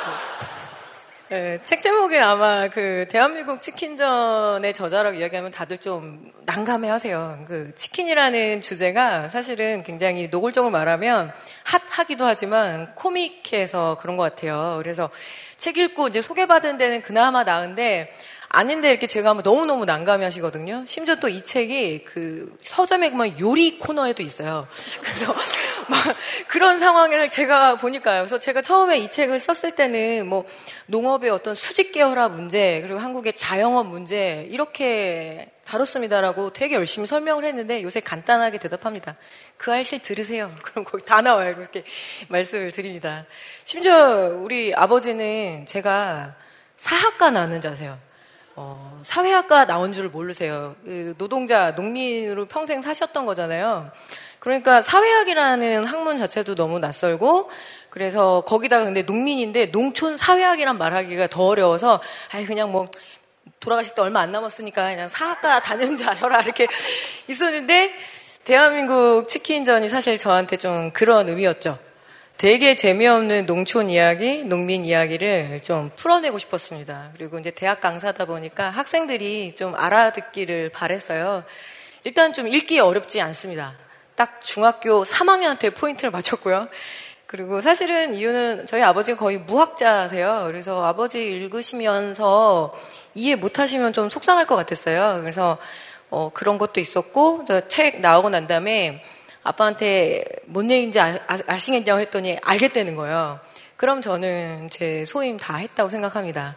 네, 책 제목이 아마 그 대한민국 치킨전의 저자라고 이야기하면 다들 좀 난감해 하세요. 그 치킨이라는 주제가 사실은 굉장히 노골적으로 말하면 핫하기도 하지만 코믹해서 그런 것 같아요. 그래서 책 읽고 이제 소개받은 데는 그나마 나은데 아닌데 이렇게 제가 하면 너무너무 난감해 하시거든요. 심지어 또 이 책이 그 서점에 보면 요리 코너에도 있어요. *laughs* 그래서 막 그런 상황을 제가 보니까요. 그래서 제가 처음에 이 책을 썼을 때는 뭐 농업의 어떤 수직 계열화 문제, 그리고 한국의 자영업 문제, 이렇게 다뤘습니다라고 되게 열심히 설명을 했는데 요새 간단하게 대답합니다. 그 알실 들으세요. *laughs* 그럼 거기 다 나와요. 그렇게 말씀을 드립니다. 심지어 우리 아버지는 제가 사학과 나는 자세요. 어, 사회학과 나온 줄 모르세요. 그 노동자, 농민으로 평생 사셨던 거잖아요. 그러니까 사회학이라는 학문 자체도 너무 낯설고, 그래서 거기다가 근데 농민인데 농촌 사회학이란 말하기가 더 어려워서, 아이, 그냥 뭐, 돌아가실 때 얼마 안 남았으니까 그냥 사학과 다니는 줄 알아라. 이렇게 있었는데, 대한민국 치킨전이 사실 저한테 좀 그런 의미였죠. 되게 재미없는 농촌 이야기, 농민 이야기를 좀 풀어내고 싶었습니다. 그리고 이제 대학 강사다 보니까 학생들이 좀 알아듣기를 바랬어요. 일단 좀 읽기 어렵지 않습니다. 딱 중학교 3학년한테 포인트를 맞췄고요. 그리고 사실은 이유는 저희 아버지가 거의 무학자세요. 그래서 아버지 읽으시면서 이해 못하시면 좀 속상할 것 같았어요. 그래서 어, 그런 것도 있었고 책 나오고 난 다음에 아빠한테 뭔 얘기인지 아, 아 시겠냐고 했더니 알겠다는 거예요. 그럼 저는 제 소임 다 했다고 생각합니다.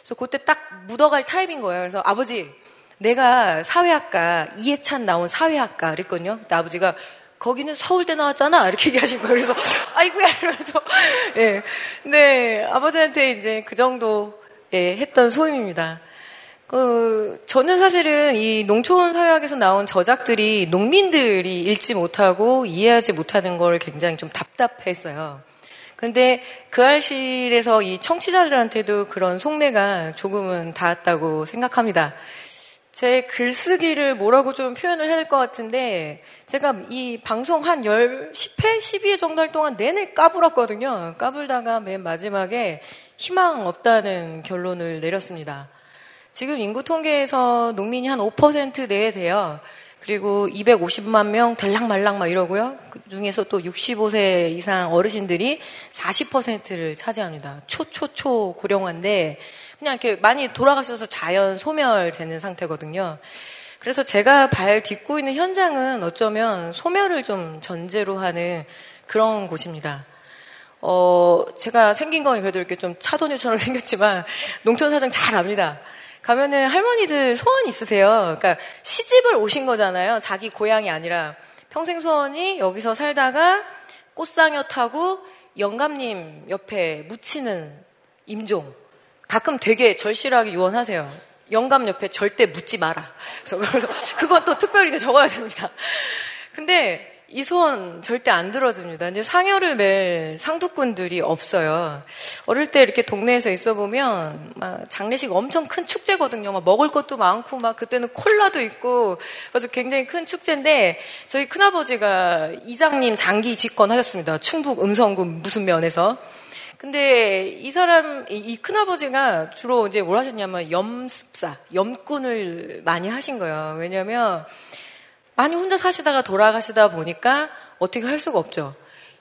그래서 그때 딱 묻어갈 타입인 거예요. 그래서 아버지, 내가 사회학과, 이해찬 나온 사회학과 그랬거든요. 근데 아버지가 거기는 서울대 나왔잖아. 이렇게 얘기하신 거예요. 그래서 *laughs* 아이고야 이러면서 예. 네, 아버지한테 이제 그 정도 예, 했던 소임입니다. 그, 저는 사실은 이 농촌 사회학에서 나온 저작들이 농민들이 읽지 못하고 이해하지 못하는 걸 굉장히 좀 답답했어요. 근데 그 알실에서 이 청취자들한테도 그런 속내가 조금은 닿았다고 생각합니다. 제 글쓰기를 뭐라고 좀 표현을 해야 될 것 같은데, 제가 이 방송 한 10, 10회, 12회 정도 할 동안 내내 까불었거든요. 까불다가 맨 마지막에 희망 없다는 결론을 내렸습니다. 지금 인구 통계에서 농민이 한 5% 내에 돼요. 그리고 250만 명 될랑말랑 막 이러고요. 그 중에서 또 65세 이상 어르신들이 40%를 차지합니다. 초초초 고령화인데 그냥 이렇게 많이 돌아가셔서 자연 소멸되는 상태거든요. 그래서 제가 발 딛고 있는 현장은 어쩌면 소멸을 좀 전제로 하는 그런 곳입니다. 어, 제가 생긴 건 그래도 이렇게 좀 차도녀처럼 *laughs* 생겼지만 농촌 사정 잘 압니다. 가면은 할머니들 소원 있으세요. 그러니까 시집을 오신 거잖아요. 자기 고향이 아니라 평생 소원이 여기서 살다가 꽃상여 타고 영감님 옆에 묻히는 임종. 가끔 되게 절실하게 유언하세요. 영감 옆에 절대 묻지 마라. 그래서, 그건 또 특별히 적어야 됩니다. 근데 이 소원 절대 안 들어줍니다. 이제 상여를 맬 상두꾼들이 없어요. 어릴 때 이렇게 동네에서 있어 보면 막 장례식 엄청 큰 축제거든요. 막 먹을 것도 많고 막 그때는 콜라도 있고 그래서 굉장히 큰 축제인데 저희 큰아버지가 이장님 장기 집권하셨습니다. 충북 음성군 무슨 면에서. 근데 이 사람 이, 이 큰아버지가 주로 이제 뭘 하셨냐면 염습사, 염꾼을 많이 하신 거예요. 왜냐하면 많이 혼자 사시다가 돌아가시다 보니까 어떻게 할 수가 없죠.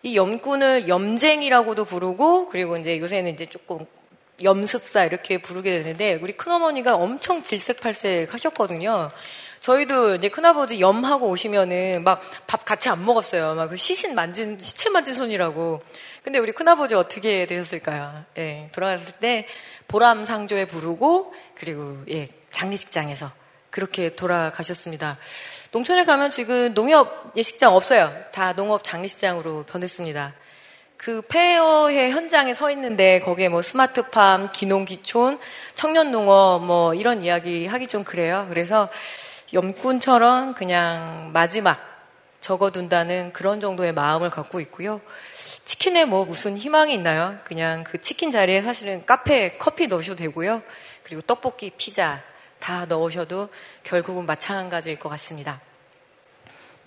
이 염꾼을 염쟁이라고도 부르고 그리고 이제 요새는 이제 조금 염습사 이렇게 부르게 되는데 우리 큰어머니가 엄청 질색팔색 하셨거든요. 저희도 이제 큰아버지 염하고 오시면은 막 밥 같이 안 먹었어요. 막 그 시신 만진 시체 만진 손이라고. 근데 우리 큰아버지 어떻게 되셨을까요? 예, 돌아갔을 때 보람 상조에 부르고 그리고 예, 장례식장에서 그렇게 돌아가셨습니다. 농촌에 가면 지금 농협 예식장 없어요. 다 농업 장례식장으로 변했습니다. 그 폐허의 현장에 서 있는데 거기에 뭐 스마트팜, 기농기촌, 청년농업 뭐 이런 이야기 하기 좀 그래요. 그래서 염꾼처럼 그냥 마지막 적어둔다는 그런 정도의 마음을 갖고 있고요. 치킨에 뭐 무슨 희망이 있나요? 그냥 그 치킨 자리에 사실은 카페 커피 넣으셔도 되고요. 그리고 떡볶이, 피자 다 넣으셔도 결국은 마찬가지일 것 같습니다.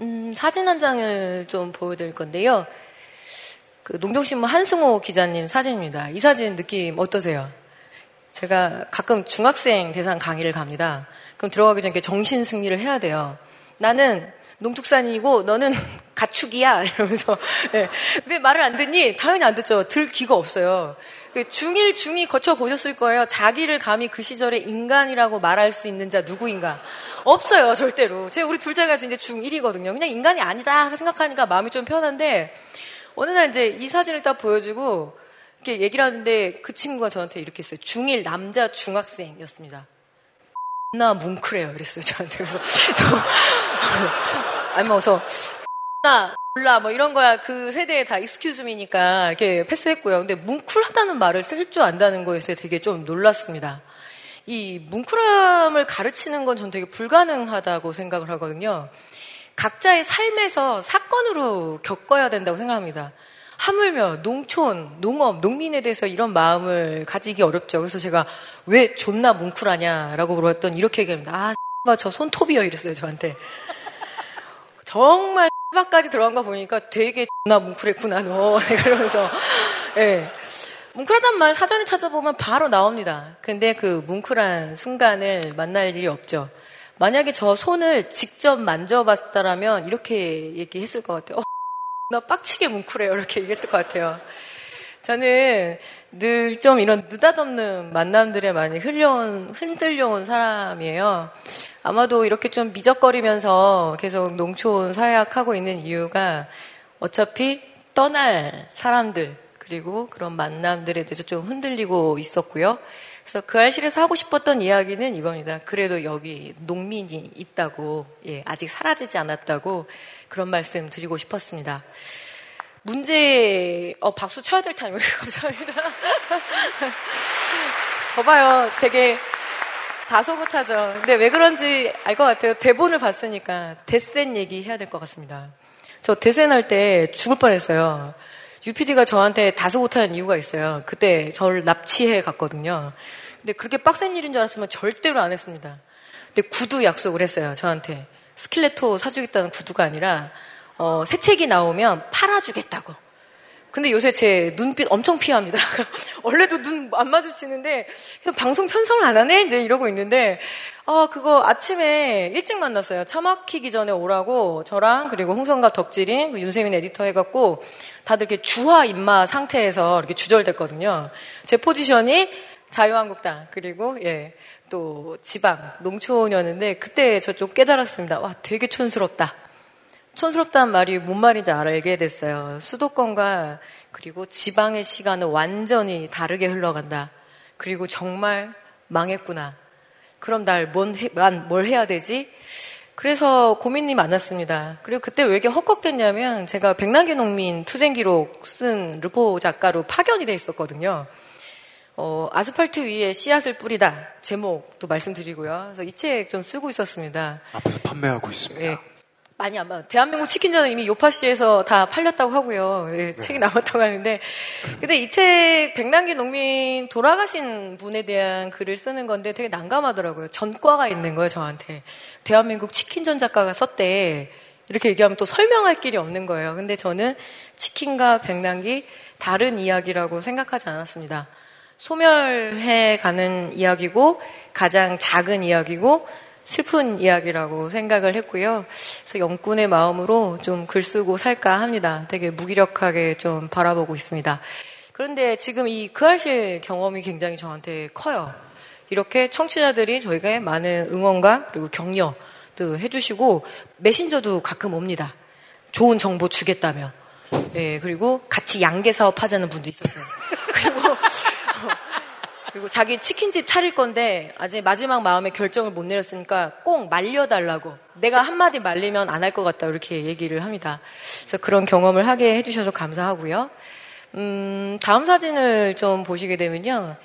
음, 사진 한 장을 좀 보여드릴 건데요. 그 농정신문 한승호 기자님 사진입니다. 이 사진 느낌 어떠세요? 제가 가끔 중학생 대상 강의를 갑니다. 그럼 들어가기 전에 정신 승리를 해야 돼요. 나는 농축산이고 너는 *laughs* 가축이야 *laughs* 이러면서 네. 왜 말을 안 듣니? 당연히 안 듣죠. 들 기가 없어요. 그 중1, 중2 거쳐 보셨을 거예요. 자기를 감히 그 시절에 인간이라고 말할 수 있는 자 누구인가? 없어요, 절대로. 제 우리 둘째가 이제 중1이거든요. 그냥 인간이 아니다 생각하니까 마음이 좀 편한데 어느 날 이제 이 사진을 딱 보여주고 이렇게 얘기를 하는데 그 친구가 저한테 이렇게 했어요. 중1 남자 중학생이었습니다. 나 뭉클해요. 이랬어요, 저한테. 그래서 저 *laughs* 아니 뭐 그래서 나 몰라 뭐 이런 거야 그 세대에 다 익스큐즈미니까 이렇게 패스했고요. 근데 뭉클하다는 말을 쓸 줄 안다는 거에서 되게 좀 놀랐습니다. 이 뭉클함을 가르치는 건 전 되게 불가능하다고 생각을 하거든요. 각자의 삶에서 사건으로 겪어야 된다고 생각합니다. 하물며 농촌, 농업, 농민에 대해서 이런 마음을 가지기 어렵죠. 그래서 제가 왜 존나 뭉클하냐라고 물었더니 이렇게 얘기합니다. 아, 저 손톱이요 이랬어요 저한테. 정말 밖 까지 들어간 거 보니까 되게 나 뭉클했구나 너 *laughs* 그러면서 예. 뭉클하단 말 사전에 찾아보면 바로 나옵니다. 근데 그 뭉클한 순간을 만날 일이 없죠. 만약에 저 손을 직접 만져봤다라면 이렇게 얘기했을 것 같아요. 어, 나 빡치게 뭉클해요. 이렇게 얘기했을 것 같아요. 저는 늘 좀 이런 느닷없는 만남들에 많이 흘려온, 흔들려온 사람이에요. 아마도 이렇게 좀 미적거리면서 계속 농촌 사회학하고 있는 이유가 어차피 떠날 사람들, 그리고 그런 만남들에 대해서 좀 흔들리고 있었고요. 그래서 그 알실에서 하고 싶었던 이야기는 이겁니다. 그래도 여기 농민이 있다고, 예, 아직 사라지지 않았다고 그런 말씀 드리고 싶었습니다. 문제, 어, 박수 쳐야 될 타이밍. *laughs* 감사합니다. *laughs* 봐봐요. 되게 다소곳하죠. 근데 왜 그런지 알 것 같아요. 대본을 봤으니까 데센 얘기 해야 될 것 같습니다. 저 데센 할 때 죽을 뻔 했어요. UPD가 저한테 다소곳하는 이유가 있어요. 그때 저를 납치해 갔거든요. 근데 그렇게 빡센 일인 줄 알았으면 절대로 안 했습니다. 근데 구두 약속을 했어요. 저한테. stiletto 사주겠다는 구두가 아니라 어, 새 책이 나오면 팔아주겠다고. 근데 요새 제 눈빛 엄청 피합니다. *laughs* 원래도 눈 안 마주치는데 그냥 방송 편성을 안 하네 이제 이러고 있는데 어 그거 아침에 일찍 만났어요. 차 막히기 전에 오라고 저랑 그리고 홍성갑 덕질인 그 윤세민 에디터 해갖고 다들 이렇게 주화입마 상태에서 이렇게 주절댔거든요. 제 포지션이 자유한국당 그리고 예 또 지방 농촌이었는데 그때 저 좀 깨달았습니다. 와 되게 촌스럽다. 촌스럽다는 말이 뭔 말인지 알게 됐어요. 수도권과 그리고 지방의 시간은 완전히 다르게 흘러간다. 그리고 정말 망했구나. 그럼 날뭘 해야 되지? 그래서 고민이 많았습니다. 그리고 그때 왜 이렇게 헛걱댔냐면 제가 백남기 농민 투쟁 기록 쓴 르포 작가로 파견이 돼 있었거든요. 어, 아스팔트 위에 씨앗을 뿌리다 제목도 말씀드리고요. 그래서 이 책 좀 쓰고 있었습니다. 앞에서 판매하고 있습니다. 예. 많이 안 봐. 대한민국 치킨전은 이미 요파시에서 다 팔렸다고 하고요. 예, 책이 남았다고 하는데. 근데 이 책, 백남기 농민 돌아가신 분에 대한 글을 쓰는 건데 되게 난감하더라고요. 전과가 있는 거예요, 저한테. 대한민국 치킨전 작가가 썼대. 이렇게 얘기하면 또 설명할 길이 없는 거예요. 근데 저는 치킨과 백남기 다른 이야기라고 생각하지 않았습니다. 소멸해 가는 이야기고 가장 작은 이야기고 슬픈 이야기라고 생각을 했고요. 그래서 영꾼의 마음으로 좀 글 쓰고 살까 합니다. 되게 무기력하게 좀 바라보고 있습니다. 그런데 지금 이 그알실 경험이 굉장히 저한테 커요. 이렇게 청취자들이 저희가 많은 응원과 그리고 격려도 해주시고 메신저도 가끔 옵니다. 좋은 정보 주겠다며. 예, 그리고 같이 양계 사업 하자는 분도 있었어요. *laughs* 그리고 그리고 자기 치킨집 차릴 건데 아직 마지막 마음에 결정을 못 내렸으니까 꼭 말려달라고. 내가 한마디 말리면 안 할 것 같다. 이렇게 얘기를 합니다. 그래서 그런 경험을 하게 해주셔서 감사하고요. 음, 다음 사진을 좀 보시게 되면요.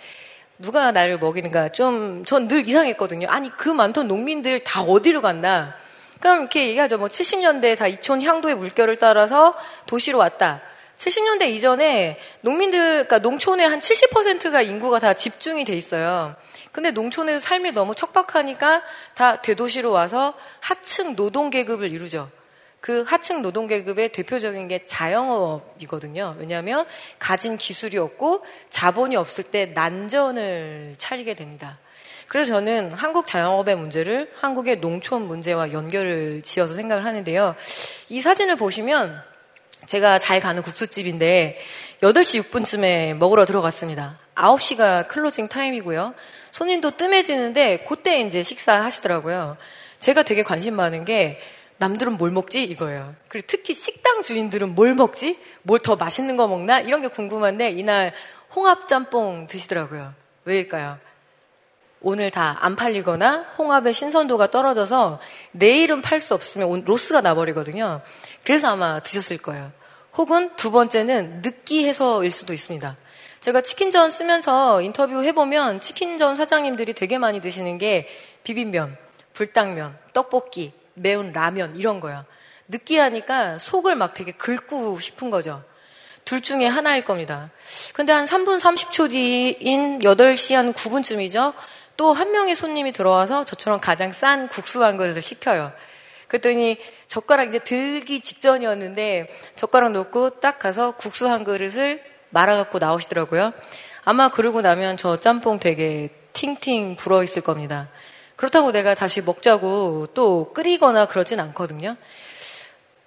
누가 나를 먹이는가 좀, 전 늘 이상했거든요. 아니, 그 많던 농민들 다 어디로 갔나? 그럼 이렇게 얘기하죠. 뭐 70년대 다 이촌 향도의 물결을 따라서 도시로 왔다. 70년대 이전에 농민들, 그러니까 농촌의 한 70%가 인구가 다 집중이 돼 있어요. 근데 농촌에서 삶이 너무 척박하니까 다 대도시로 와서 하층 노동 계급을 이루죠. 그 하층 노동 계급의 대표적인 게 자영업이거든요. 왜냐하면 가진 기술이 없고 자본이 없을 때 난전을 차리게 됩니다. 그래서 저는 한국 자영업의 문제를 한국의 농촌 문제와 연결을 지어서 생각을 하는데요. 이 사진을 보시면 제가 잘 가는 국수집인데 8시 6분쯤에 먹으러 들어갔습니다. 9시가 closing time이고요. 손님도 뜸해지는데 그때 이제 식사하시더라고요. 제가 되게 관심 많은 게 남들은 뭘 먹지 이거예요. 그리고 특히 식당 주인들은 뭘 먹지? 뭘 더 맛있는 거 먹나? 이런 게 궁금한데 이날 홍합 짬뽕 드시더라고요. 왜일까요? 오늘 다 안 팔리거나 홍합의 신선도가 떨어져서 내일은 팔 수 없으면 로스가 나버리거든요. 그래서 아마 드셨을 거예요. 혹은 두 번째는 느끼해서일 수도 있습니다. 제가 치킨전 쓰면서 인터뷰 해보면 치킨전 사장님들이 되게 많이 드시는 게 비빔면, 불당면, 떡볶이, 매운 라면 이런 거야. 느끼하니까 속을 막 되게 긁고 싶은 거죠. 둘 중에 하나일 겁니다. 근데 한 3분 30초 뒤인 8시 한 9분쯤이죠. 또 한 명의 손님이 들어와서 저처럼 가장 싼 국수 한 그릇을 시켜요. 그랬더니 젓가락 이제 들기 직전이었는데 젓가락 놓고 딱 가서 국수 한 그릇을 말아갖고 나오시더라고요. 아마 그러고 나면 저 짬뽕 되게 팅팅 불어 있을 겁니다. 그렇다고 내가 다시 먹자고 또 끓이거나 그러진 않거든요.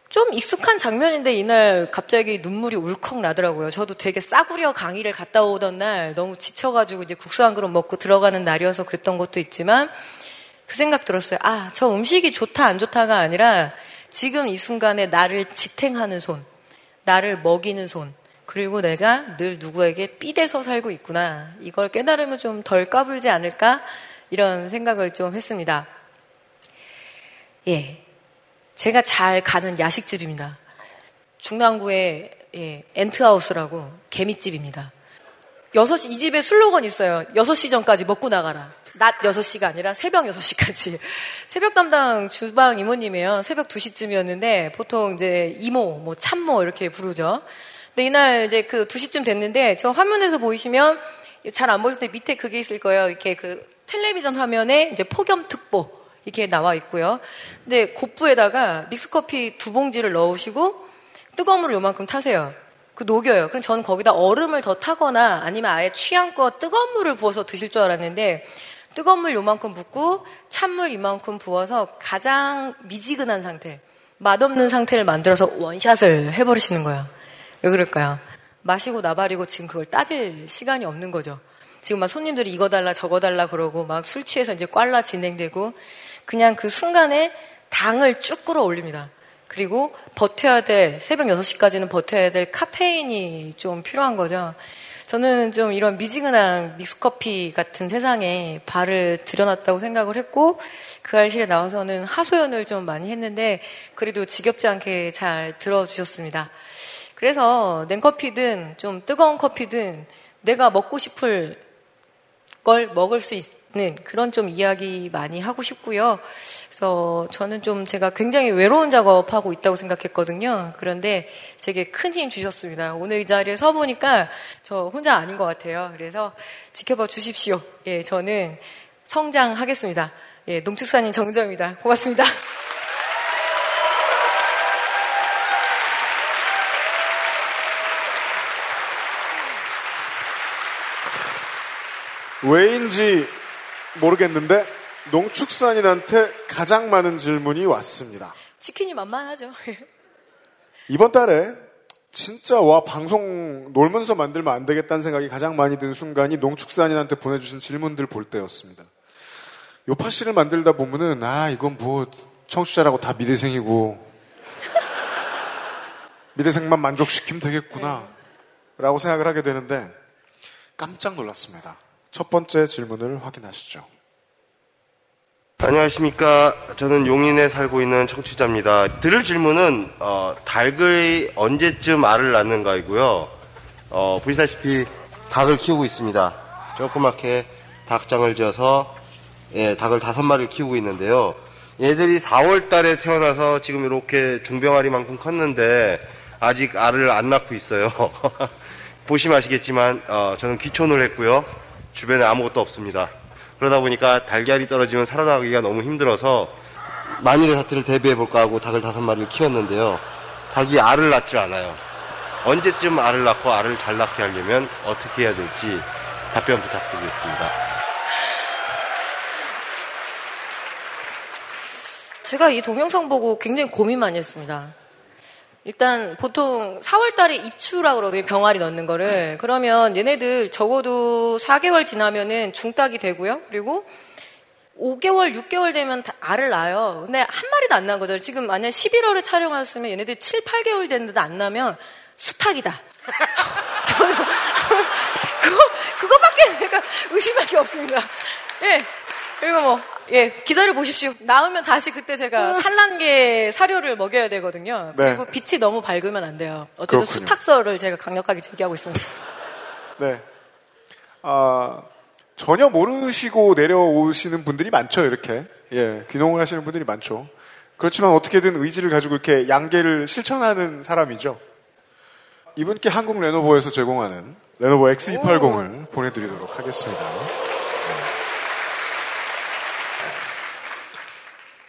좀 익숙한 장면인데 이날 갑자기 눈물이 울컥 나더라고요. 저도 되게 싸구려 강의를 갔다 오던 날 너무 지쳐가지고 이제 국수 한 그릇 먹고 들어가는 날이어서 그랬던 것도 있지만 그 생각 들었어요. 아, 저 음식이 좋다 안 좋다가 아니라 지금 이 순간에 나를 지탱하는 손, 나를 먹이는 손, 그리고 내가 늘 누구에게 삐대서 살고 있구나. 이걸 깨달으면 좀 덜 까불지 않을까? 이런 생각을 좀 했습니다. 예. 제가 잘 가는 야식집입니다. 중랑구에 예, Ant House라고 개미집입니다. 6시, 이 집에 슬로건 있어요. 6시 전까지 먹고 나가라. 낮 6시가 아니라 새벽 6시까지. *laughs* 새벽 담당 주방 이모님이에요. 새벽 2시쯤이었는데 보통 이제 이모, 뭐 찬모 이렇게 부르죠. 근데 이날 이제 그 2시쯤 됐는데 저 화면에서 보이시면 잘 안 보일 때 밑에 그게 있을 거예요. 이렇게 그 텔레비전 화면에 이제 폭염특보 이렇게 나와 있고요. 근데 곱부에다가 믹스커피 두 봉지를 넣으시고 뜨거운 물을 요만큼 타세요. 그 녹여요. 그럼 저는 거기다 얼음을 더 타거나 아니면 아예 취향껏 뜨거운 물을 부어서 드실 줄 알았는데 뜨거운 물 요만큼 붓고 찬물 이만큼 부어서 가장 미지근한 상태, 맛없는 상태를 만들어서 원샷을 해버리시는 거예요. 왜 그럴까요? 마시고 나발이고 지금 그걸 따질 시간이 없는 거죠. 지금 막 손님들이 이거 달라 저거 달라 그러고 막 술 취해서 이제 꽐라 진행되고 그냥 그 순간에 당을 쭉 끌어올립니다. 그리고 버텨야 될, 새벽 6시까지는 버텨야 될 카페인이 좀 필요한 거죠. 저는 좀 이런 미지근한 믹스커피 같은 세상에 발을 들여놨다고 생각을 했고, 그 알실에 나와서는 하소연을 좀 많이 했는데, 그래도 지겹지 않게 잘 들어주셨습니다. 그래서 냉커피든 좀 뜨거운 커피든 내가 먹고 싶을 걸 먹을 수 있 는 그런 좀 이야기 많이 하고 싶고요. 그래서 저는 좀 제가 굉장히 외로운 작업하고 있다고 생각했거든요. 그런데 제게 큰 힘 주셨습니다. 오늘 이 자리에 서 보니까 저 혼자 아닌 것 같아요. 그래서 지켜봐 주십시오. 예, 저는 성장하겠습니다. 예, 농축산인 정정입니다. 고맙습니다. 왜인지 모르겠는데 농축산인한테 가장 많은 질문이 왔습니다. 치킨이 만만하죠. 이번 달에 진짜 와 방송 놀면서 만들면 안 되겠다는 생각이 가장 많이 든 순간이 농축산인한테 보내주신 질문들 볼 때였습니다. 요파 씨를 만들다 보면은 아 이건 뭐 청취자라고 다 미대생이고 *laughs* 미대생만 만족시키면 되겠구나 라고 생각을 하게 되는데 깜짝 놀랐습니다. 첫 번째 질문을 확인하시죠. 안녕하십니까. 저는 용인에 살고 있는 청취자입니다. 들을 질문은 어, 닭을 언제쯤 알을 낳는가이고요. 어, 보시다시피 닭을 키우고 있습니다. 조그맣게 닭장을 지어서 예, 닭을 다섯 마리를 키우고 있는데요. 얘들이 4월 달에 태어나서 지금 이렇게 중병아리만큼 컸는데 아직 알을 안 낳고 있어요. *laughs* 보시면 아시겠지만 어, 저는 귀촌을 했고요. 주변에 아무것도 없습니다. 그러다 보니까 달걀이 떨어지면 살아나기가 너무 힘들어서 만일의 사태를 대비해 볼까 하고 닭을 다섯 마리를 키웠는데요. 닭이 알을 낳지 않아요. 언제쯤 알을 낳고 알을 잘 낳게 하려면 어떻게 해야 될지 답변 부탁드리겠습니다. 제가 이 동영상 보고 굉장히 고민 많이 했습니다. 일단 보통 4월 달에 입추라 그러거든요. 병아리 넣는 거를. 그러면 얘네들 적어도 4개월 지나면은 중딱이 되고요. 그리고 5개월, 6개월 되면 다 알을 낳아요. 근데 한 마리도 안 낳은 거죠. 지금 만약 11월에 촬영했으면 얘네들 7, 8개월 됐는데도 안 나면 수탉이다. *laughs* 저는 그거, 그거밖에 내가 의심할 게 없습니다. 예. 그리고 뭐, 예, 기다려 보십시오. 나오면 다시 그때 제가 산란계 사료를 먹여야 되거든요. 네. 그리고 빛이 너무 밝으면 안 돼요. 어쨌든 그렇군요. 수탉설을 제가 강력하게 제기하고 있습니다. 네. 아, 전혀 모르시고 내려오시는 분들이 많죠, 이렇게. 예, 귀농을 하시는 분들이 많죠. 그렇지만 어떻게든 의지를 가지고 이렇게 양계를 실천하는 사람이죠. 이분께 한국 레노버에서 제공하는 레노버 X280을 보내드리도록 하겠습니다.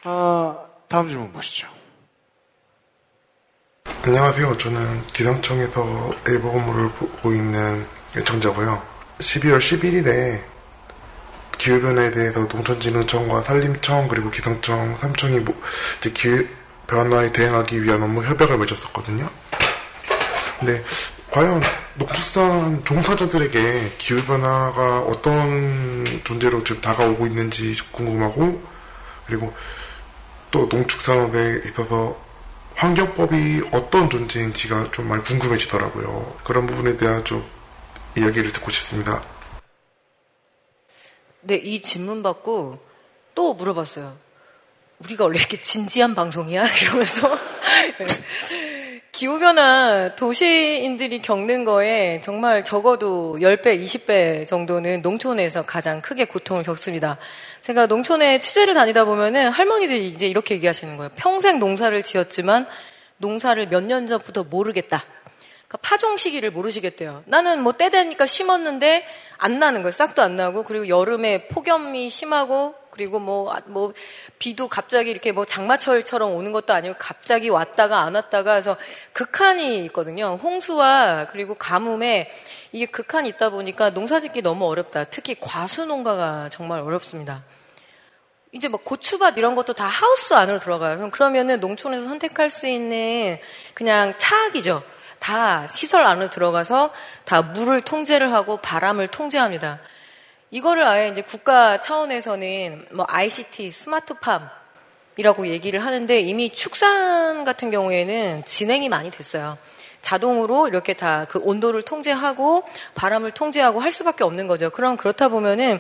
아, 다음 질문 보시죠. 안녕하세요. 저는 기상청에서 네이버 업무를 보고 있는 애청자고요. 12월 11일에 기후변화에 대해서 농촌진흥청과 산림청 그리고 기상청 3청이 뭐 이제 기후변화에 대응하기 위한 업무 협약을 맺었었거든요. 근데 과연 농축산 종사자들에게 기후변화가 어떤 존재로 지금 다가오고 있는지 궁금하고 그리고 또 농축산업에 있어서 환경법이 어떤 존재인지가 좀 많이 궁금해지더라고요. 그런 부분에 대한 좀 이야기를 듣고 싶습니다. 네, 이 질문 받고 또 물어봤어요. 우리가 원래 이렇게 진지한 방송이야? *laughs* 이러면서. 기후변화 도시인들이 겪는 거에 정말 적어도 10배, 20배 정도는 농촌에서 가장 크게 고통을 겪습니다. 제가 농촌에 취재를 다니다 보면은 할머니들이 이제 이렇게 얘기하시는 거예요. 평생 농사를 지었지만 농사를 몇 년 전부터 모르겠다. 그러니까 파종 시기를 모르시겠대요. 나는 뭐 때 되니까 심었는데 안 나는 거예요. 싹도 안 나고 그리고 여름에 폭염이 심하고 그리고 뭐, 아, 뭐, 비도 갑자기 이렇게 뭐 장마철처럼 오는 것도 아니고 갑자기 왔다가 안 왔다가 해서 극한이 있거든요. 홍수와 그리고 가뭄에 이게 극한이 있다 보니까 농사 짓기 너무 어렵다. 특히 과수 농가가 정말 어렵습니다. 이제 뭐 고추밭 이런 것도 다 하우스 안으로 들어가요. 그럼 그러면은 농촌에서 선택할 수 있는 그냥 차악이죠. 다 시설 안으로 들어가서 다 물을 통제를 하고 바람을 통제합니다. 이거를 아예 이제 국가 차원에서는 뭐 ICT, 스마트팜이라고 얘기를 하는데 이미 축산 같은 경우에는 진행이 많이 됐어요. 자동으로 이렇게 다 그 온도를 통제하고 바람을 통제하고 할 수밖에 없는 거죠. 그럼 그렇다 보면은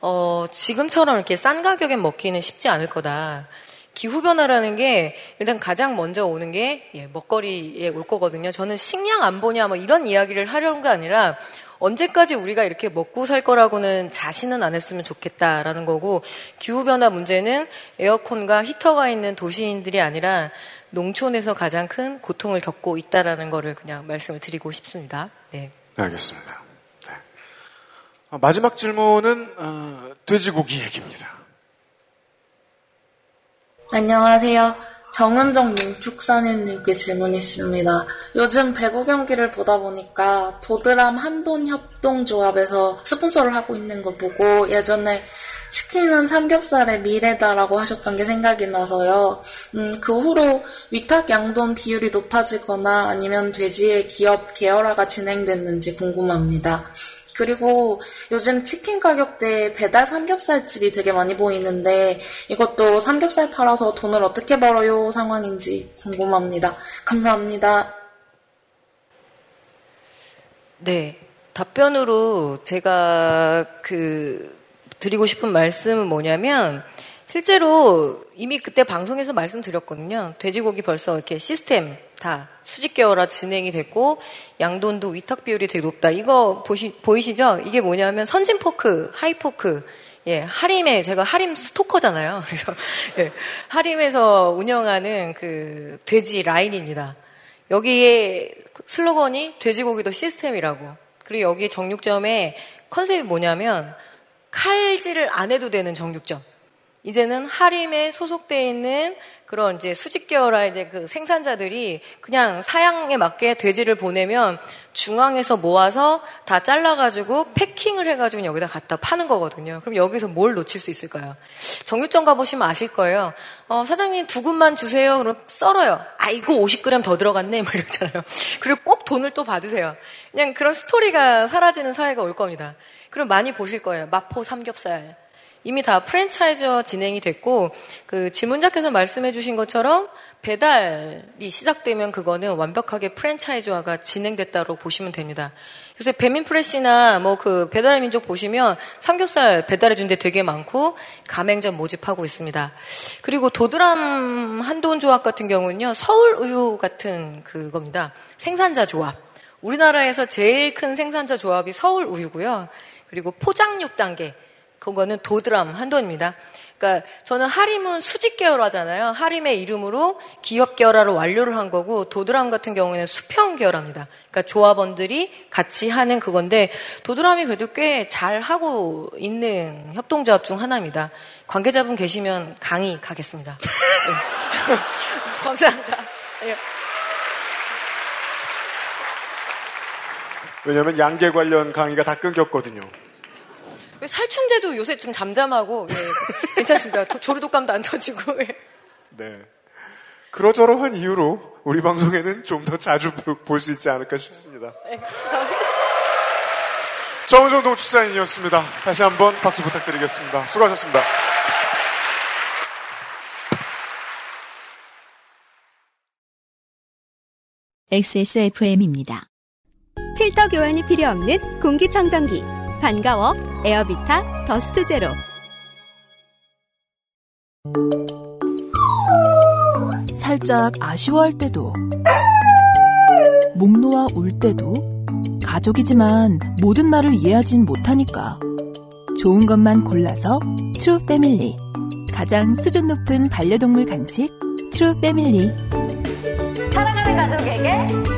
어, 지금처럼 이렇게 싼 가격에 먹기는 쉽지 않을 거다. 기후 변화라는 게 일단 가장 먼저 오는 게 예, 먹거리에 올 거거든요. 저는 식량 안 보냐 뭐 이런 이야기를 하려는 게 아니라 언제까지 우리가 이렇게 먹고 살 거라고는 자신은 안 했으면 좋겠다라는 거고 기후변화 문제는 에어컨과 히터가 있는 도시인들이 아니라 농촌에서 가장 큰 고통을 겪고 있다라는 거를 그냥 말씀을 드리고 싶습니다. 네. 네, 알겠습니다. 네. 어, 마지막 질문은 어, 돼지고기 얘기입니다. 안녕하세요. 정은정 농축산인님께 질문있습니다. 요즘 배구 경기를 보다 보니까 도드람 한돈 협동조합에서 스폰서를 하고 있는 걸 보고 예전에 치킨은 삼겹살의 미래다라고 하셨던 게 생각이 나서요. 음, 그 후로 위탁 양돈 비율이 높아지거나 아니면 돼지의 기업 계열화가 진행됐는지 궁금합니다. 그리고 요즘 치킨 가격대 배달 삼겹살집이 되게 많이 보이는데 이것도 삼겹살 팔아서 돈을 어떻게 벌어요 상황인지 궁금합니다. 감사합니다. 네. 답변으로 제가 그 드리고 싶은 말씀은 뭐냐면 실제로 이미 그때 방송에서 말씀드렸거든요. 돼지고기 벌써 이렇게 시스템 다 수직 계열화 진행이 됐고 양돈도 위탁 비율이 되게 높다. 이거 보시, 보이시죠? 이게 뭐냐면 선진 포크, 하이 포크. 예, 하림에 제가 하림 스토커잖아요. *laughs* 그래서 예, 하림에서 운영하는 그 돼지 라인입니다. 여기에 슬로건이 돼지고기도 시스템이라고. 그리고 여기 정육점의 컨셉이 뭐냐면 칼질을 안 해도 되는 정육점. 이제는 하림에 소속돼 있는 그런 이제 수직 계열화 이제 그 생산자들이 그냥 사양에 맞게 돼지를 보내면 중앙에서 모아서 다 잘라가지고 패킹을 해가지고 여기다 갖다 파는 거거든요. 그럼 여기서 뭘 놓칠 수 있을까요? 정육점 가보시면 아실 거예요. 어, 사장님 두 군만 주세요. 그럼 썰어요. 아이고 50g 더 들어갔네. 막 이러잖아요. *laughs* 그리고 꼭 돈을 또 받으세요. 그냥 그런 스토리가 사라지는 사회가 올 겁니다. 그럼 많이 보실 거예요. 마포 삼겹살. 이미 다 프랜차이즈화 진행이 됐고 그 질문자께서 말씀해 주신 것처럼 배달이 시작되면 그거는 완벽하게 프랜차이즈화가 진행됐다고 보시면 됩니다. 요새 배민프레시나 뭐 그 배달의 민족 보시면 삼겹살 배달해 준 데 되게 많고 가맹점 모집하고 있습니다. 그리고 도드람 한돈 조합 같은 경우는요 서울 우유 같은 그겁니다. 생산자 조합. 우리나라에서 제일 큰 생산자 조합이 서울 우유고요. 그리고 포장 6단계. 그거는 도드람 한돈입니다. 그러니까 저는 하림은 수직 계열 화잖아요. 하림의 이름으로 기업 계열화를 완료를 한 거고 도드람 같은 경우에는 수평 계열화입니다. 그러니까 조합원들이 같이 하는 그건데 도드람이 그래도 꽤 잘 하고 있는 협동조합 중 하나입니다. 관계자분 계시면 강의 가겠습니다. 네. *laughs* 감사합니다. 네. 왜냐하면 양계 관련 강의가 다 끊겼거든요. 살충제도 요새 좀 잠잠하고 예, 괜찮습니다. 도, 조류독감도 안 터지고. 예. 네. 그러저러한 이유로 우리 방송에는 좀 더 자주 볼 수 있지 않을까 싶습니다. 네, 정은정 농축산인이었습니다. 다시 한번 박수 부탁드리겠습니다. 수고하셨습니다. XSFM입니다. 필터 교환이 필요 없는 공기청정기. 반가워. 에어비타 더스트 제로. 살짝 아쉬워할 때도 목 놓아 울 때도 가족이지만 모든 말을 이해하진 못하니까 좋은 것만 골라서 트루 패밀리 가장 수준 높은 반려동물 간식 트루 패밀리 사랑하는 가족에게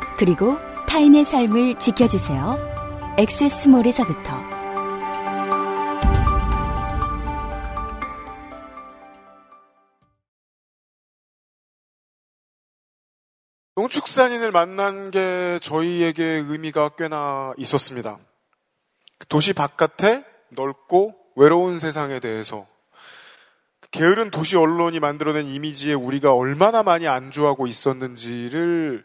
그리고 타인의 삶을 지켜주세요. 엑세스몰에서부터 농축산인을 만난 게 저희에게 의미가 꽤나 있었습니다. 도시 바깥의 넓고 외로운 세상에 대해서 게으른 도시 언론이 만들어낸 이미지에 우리가 얼마나 많이 안주하고 있었는지를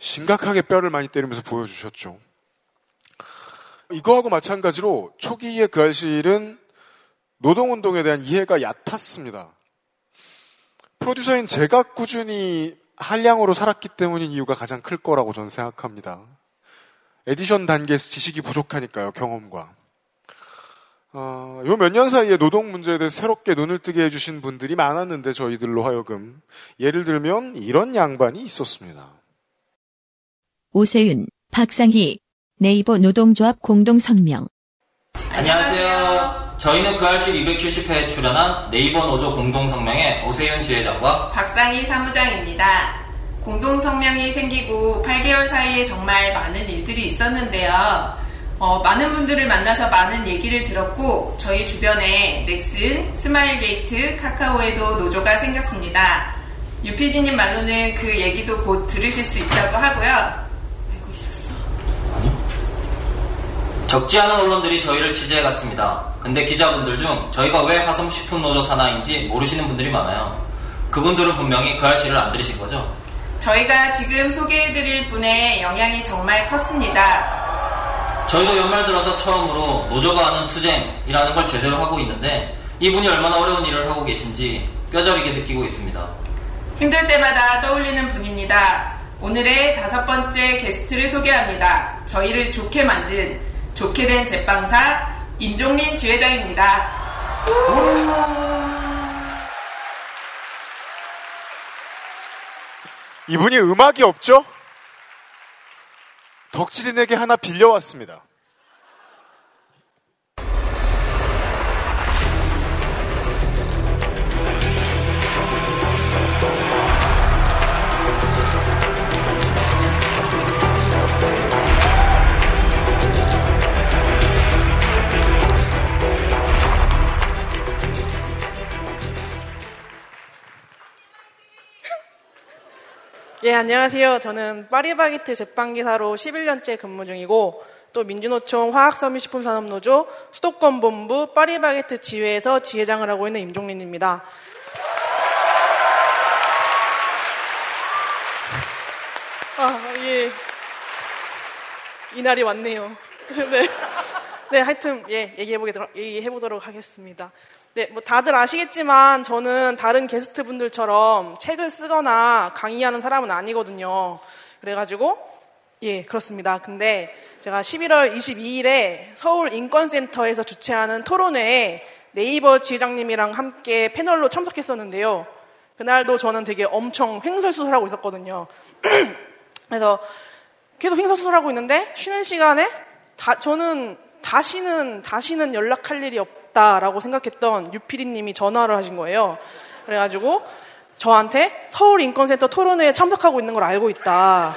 심각하게 뼈를 많이 때리면서 보여주셨죠. 이거하고 마찬가지로 초기의 그 알실은 노동운동에 대한 이해가 얕았습니다. 프로듀서인 제가 꾸준히 한량으로 살았기 때문인 이유가 가장 클 거라고 저는 생각합니다. 에디션 단계에서 지식이 부족하니까요, 경험과. 어, 요 몇 년 사이에 노동 문제에 대해서 새롭게 눈을 뜨게 해주신 분들이 많았는데 저희들로 하여금 예를 들면 이런 양반이 있었습니다. 오세윤, 박상희, 네이버 노동조합 공동성명. 안녕하세요. 저희는 그 알싫 270회에 출연한 네이버 노조 공동성명의 오세윤 지회장과 박상희 사무장입니다. 공동성명이 생기고 8개월 사이에 정말 많은 일들이 있었는데요. 어, 많은 분들을 만나서 많은 얘기를 들었고 저희 주변에 넥슨, 스마일게이트, 카카오에도 노조가 생겼습니다. 유피디님 말로는 그 얘기도 곧 들으실 수 있다고 하고요. 알고 있었어? 적지 않은 언론들이 저희를 취재해 갔습니다. 근데 기자분들 중 저희가 왜 화섬식품노조 산하인지 모르시는 분들이 많아요. 그분들은 분명히 그 알씨를 안 들으신 거죠? 저희가 지금 소개해드릴 분의 영향이 정말 컸습니다. 저희도 연말 들어서 처음으로 노조가 하는 투쟁이라는 걸 제대로 하고 있는데 이분이 얼마나 어려운 일을 하고 계신지 뼈저리게 느끼고 있습니다. 힘들 때마다 떠올리는 분입니다. 오늘의 다섯 번째 게스트를 소개합니다. 저희를 좋게 만든 좋게 된 제빵사 임종린 지회장입니다. 이분이 음악이 없죠? 덕질인에게 하나 빌려왔습니다. 예, 안녕하세요. 저는 파리바게트 제빵기사로 11년째 근무 중이고 또 민주노총 화학섬유식품산업노조 수도권본부 파리바게트 지회에서 지회장을 하고 있는 임종린입니다. 아, 예. 이 날이 왔네요. *laughs* 네. 네, 하여튼, 예, 얘기해보도록, 얘기해보도록 하겠습니다. 네, 뭐 다들 아시겠지만 저는 다른 게스트 분들처럼 책을 쓰거나 강의하는 사람은 아니거든요. 그래가지고, 예, 그렇습니다. 근데 제가 11월 22일에 서울 인권센터에서 주최하는 토론회에 네이버 지회장님이랑 함께 패널로 참석했었는데요. 그날도 저는 되게 엄청 횡설수설하고 있었거든요. *clears throat* 그래서 계속 횡설수설하고 있는데 쉬는 시간에 다, 저는 다시는 다시는 연락할 일이 없 다라고 생각했던 유피디님이 전화를 하신 거예요. 그래가지고 저한테 서울 인권센터 토론회에 참석하고 있는 걸 알고 있다.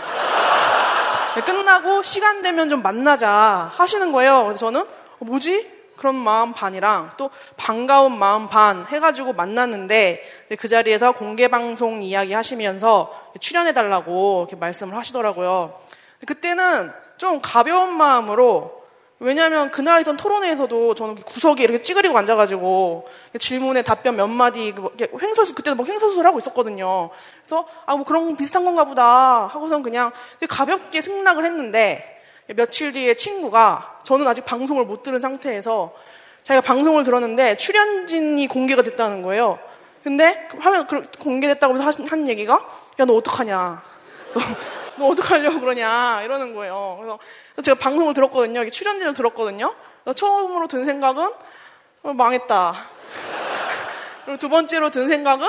네, 끝나고 시간 되면 좀 만나자 하시는 거예요. 그래서 저는 어, 뭐지? 그런 마음 반이랑 또 반가운 마음 반 해가지고 만났는데 그 자리에서 공개 방송 이야기 하시면서 출연해달라고 이렇게 말씀을 하시더라고요. 그때는 좀 가벼운 마음으로 왜냐하면 그날 있던 토론회에서도 저는 구석에 이렇게 찌그리고 앉아가지고 질문에 답변 몇 마디 횡설수 그때도 뭐 횡설수를 하고 있었거든요. 그래서 아 뭐 그런 비슷한 건가 보다 하고선 그냥 가볍게 승낙을 했는데 며칠 뒤에 친구가 저는 아직 방송을 못 들은 상태에서 자기가 방송을 들었는데 출연진이 공개가 됐다는 거예요. 근데 화면 공개됐다고 해서 한 얘기가 야 너 어떡하냐. *laughs* 너 어떡하려고 그러냐 이러는 거예요. 그래서 제가 방송을 들었거든요. 출연진을 들었거든요. 처음으로 든 생각은 어, 망했다. *laughs* 그리고 두 번째로 든 생각은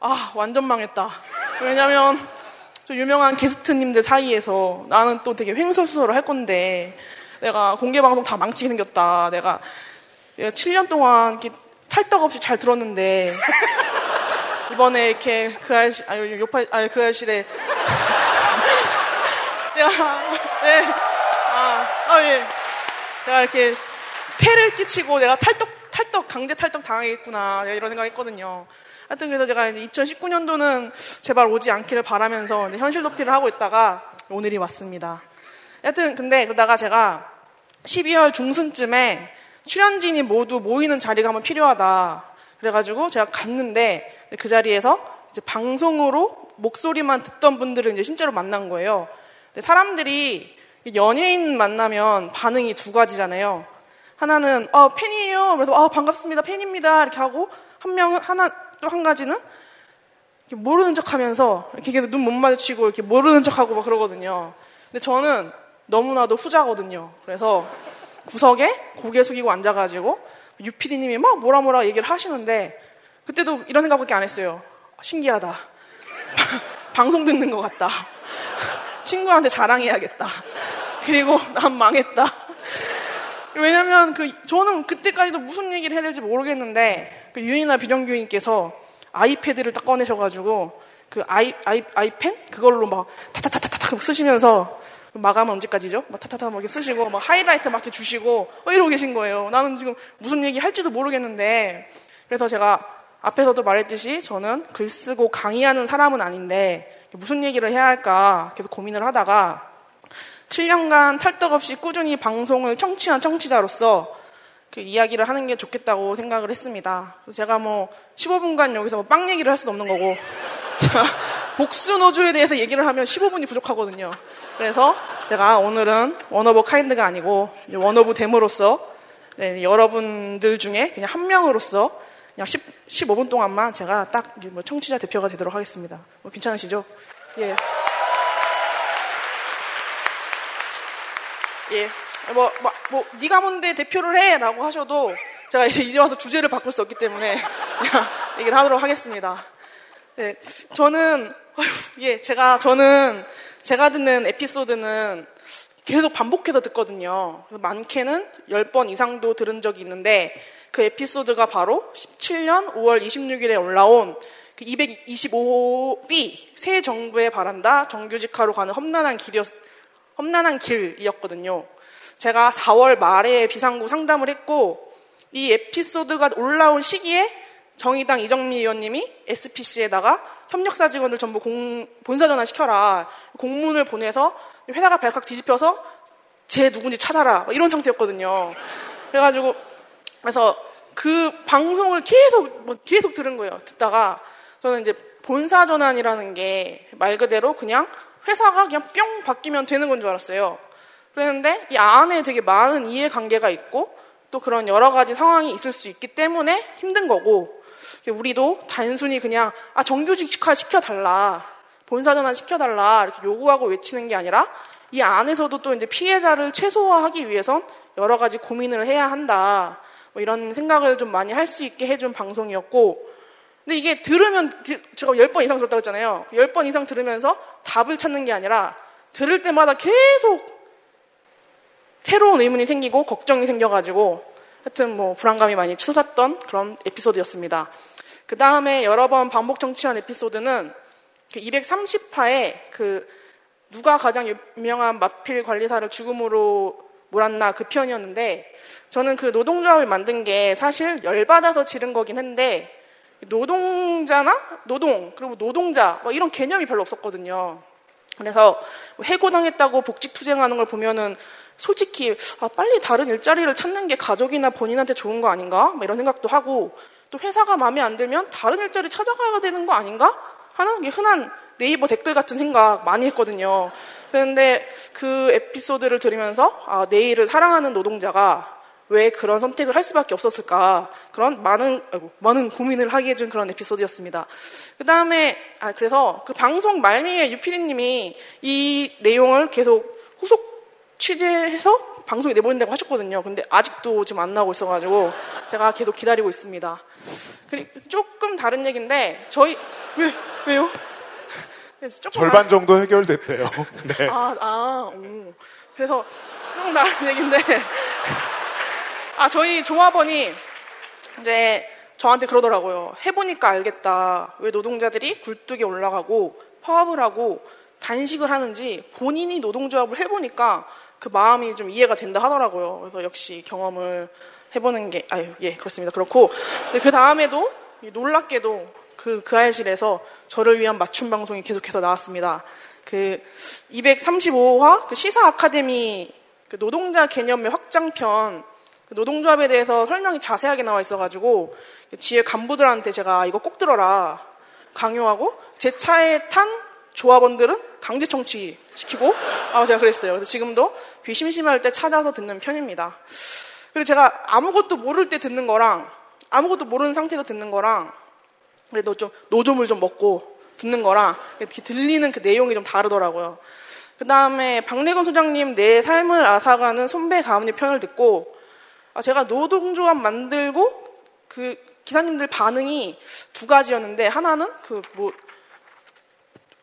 아 완전 망했다. 왜냐면 저 유명한 게스트님들 사이에서 나는 또 되게 횡설수설을 할 건데 내가 공개 방송 다 망치게 생겼다. 내가 7년 동안 이렇게 탈떡 없이 잘 들었는데 *laughs* 이번에 이렇게 그 아저씨 아니 요파 아니 그 아저씨래 제가 네. 아, 아 예. 제가 이렇게 폐를 끼치고 내가 탈떡 탈떡 강제 탈떡 당하겠구나 이런 생각 했거든요. 하여튼 그래서 제가 2019년도는 제발 오지 않기를 바라면서 현실 도피를 하고 있다가 오늘이 왔습니다. 하여튼 근데 그러다가 제가 12월 중순쯤에 출연진이 모두 모이는 자리가 한번 필요하다. 그래가지고 제가 갔는데 그 자리에서 이제 방송으로 목소리만 듣던 분들을 이제 실제로 만난 거예요. 사람들이 연예인 만나면 반응이 두 가지잖아요. 하나는 아 팬이에요. 그래서 아 반갑습니다 팬입니다 이렇게 하고 한 명은 하나 또 한 가지는 모르는 척하면서 이렇게 눈 못 마주치고 이렇게 모르는 척하고 막 그러거든요. 근데 저는 너무나도 후자거든요. 그래서 구석에 고개 숙이고 앉아가지고 유피디님이 막 뭐라 뭐라 얘기를 하시는데 그때도 이런 생각밖에 안 했어요. 신기하다. *laughs* 방송 듣는 것 같다. 친구한테 자랑해야겠다. 그리고 난 망했다. 왜냐면 그 저는 그때까지도 무슨 얘기를 해야 될지 모르겠는데 그 윤이나 비정규인께서 아이패드를 딱 꺼내셔가지고 그 아이 아이 아이펜 그걸로 막 타타타타타 쓰시면서 마감 언제까지죠? 막 타타타 막 이렇게 쓰시고 막 하이라이트 막 이렇게 주시고 어, 이러고 계신 거예요. 나는 지금 무슨 얘기 할지도 모르겠는데 그래서 제가 앞에서도 말했듯이 저는 글 쓰고 강의하는 사람은 아닌데 무슨 얘기를 해야 할까 계속 고민을 하다가 7년간 탈덕 없이 꾸준히 방송을 청취한 청취자로서 그 이야기를 하는 게 좋겠다고 생각을 했습니다. 제가 뭐 15분간 여기서 뭐 빵 얘기를 할 수도 없는 거고 *laughs* 복수 노조에 대해서 얘기를 하면 15분이 부족하거든요. 그래서 제가 오늘은 one of kind가 아니고 one of them으로서 네, 여러분들 중에 그냥 한 명으로서 그냥 10, 15분 동안만 제가 딱 뭐 청취자 대표가 되도록 하겠습니다. 뭐 괜찮으시죠? 예. 예. 뭐, 뭐, 뭐, 네가 뭔데 대표를 해! 라고 하셔도 제가 이제 이제 와서 주제를 바꿀 수 없기 때문에 *laughs* 얘기를 하도록 하겠습니다. 네. 저는, 어휴, 예, 제가, 저는 제가 듣는 에피소드는 계속 반복해서 듣거든요. 많게는 10번 이상도 들은 적이 있는데 그 에피소드가 바로 17년 5월 26일에 올라온 그 225B 새 정부에 바란다 정규직화로 가는 험난한 길이었, 험난한 길이었거든요. 제가 4월 말에 비상구 상담을 했고 이 에피소드가 올라온 시기에 정의당 이정미 의원님이 SPC에다가 협력사 직원들 전부 공, 본사 전환 시켜라. 공문을 보내서 회사가 발칵 뒤집혀서 쟤 누군지 찾아라. 이런 상태였거든요. 그래가지고 그래서 그 방송을 계속 뭐 계속 들은 거예요. 듣다가 저는 이제 본사 전환이라는 게 말 그대로 그냥 회사가 그냥 뿅 바뀌면 되는 건 줄 알았어요. 그랬는데 이 안에 되게 많은 이해관계가 있고 또 그런 여러 가지 상황이 있을 수 있기 때문에 힘든 거고 우리도 단순히 그냥 아 정규직화 시켜달라 본사 전환 시켜달라 이렇게 요구하고 외치는 게 아니라 이 안에서도 또 이제 피해자를 최소화하기 위해선 여러 가지 고민을 해야 한다 뭐 이런 생각을 좀 많이 할 수 있게 해준 방송이었고 근데 이게 들으면 제가 10번 이상 들었다고 했잖아요 10번 이상 들으면서 답을 찾는 게 아니라 들을 때마다 계속 새로운 의문이 생기고 걱정이 생겨가지고 하여튼 뭐 불안감이 많이 치솟았던 그런 에피소드였습니다. 그 다음에 여러 번 반복 정치한 에피소드는 그 230화에 그 누가 가장 유명한 마필 관리사를 죽음으로 몰았나 그 편이었는데 저는 그 노동조합을 만든 게 사실 열받아서 지른 거긴 한데 노동자나 노동 그리고 노동자 뭐 이런 개념이 별로 없었거든요. 그래서 해고당했다고 복직 투쟁하는 걸 보면은 솔직히 아, 빨리 다른 일자리를 찾는 게 가족이나 본인한테 좋은 거 아닌가? 뭐 이런 생각도 하고 또 회사가 마음에 안 들면 다른 일자리 찾아가야 되는 거 아닌가? 하는 게 흔한 네이버 댓글 같은 생각 많이 했거든요. 그런데 그 에피소드를 들으면서 아, 내 일을 사랑하는 노동자가 왜 그런 선택을 할 수밖에 없었을까 그런 많은 아이고, 많은 고민을 하게 해준 그런 에피소드였습니다. 그 다음에 아 그래서 그 방송 말미에 유피디님이 이 내용을 계속 후속 취재해서 방송에 내보낸다고 하셨거든요. 근데 아직도 지금 안 나오고 있어가지고 제가 계속 기다리고 있습니다. 그리고 조금 다른 얘기인데 저희 왜 왜요? 절반 정도 해결됐대요. *laughs* 네. 아, 아, 오. 그래서 조금 다른 *laughs* 얘기인데 아 저희 조합원이 이제 저한테 그러더라고요. 해보니까 알겠다. 왜 노동자들이 굴뚝에 올라가고 파업을 하고 단식을 하는지 본인이 노동조합을 해보니까 그 마음이 좀 이해가 된다 하더라고요. 그래서 역시 경험을 해보는 게, 아유, 예, 그렇습니다. 그렇고, 그 다음에도 놀랍게도 그, 그 알실에서 저를 위한 맞춤 방송이 계속해서 나왔습니다. 그 235화 그 시사 아카데미 그 노동자 개념의 확장편 그 노동조합에 대해서 설명이 자세하게 나와 있어가지고 지혜 간부들한테 제가 이거 꼭 들어라 강요하고 제 차에 탄 조합원들은 강제 청취 시키고 아 제가 그랬어요. 그래서 지금도 귀 심심할 때 찾아서 듣는 편입니다. 그리고 제가 아무것도 모를 때 듣는 거랑 아무것도 모르는 상태에서 듣는 거랑 그래도 좀 노점을 좀 먹고 듣는 거랑 들리는 그 내용이 좀 다르더라고요. 그 다음에 박래건 소장님 내 삶을 앗아가는 손배 가문의 편을 듣고 아, 제가 노동조합 만들고 그 기사님들 반응이 두 가지였는데 하나는 그 뭐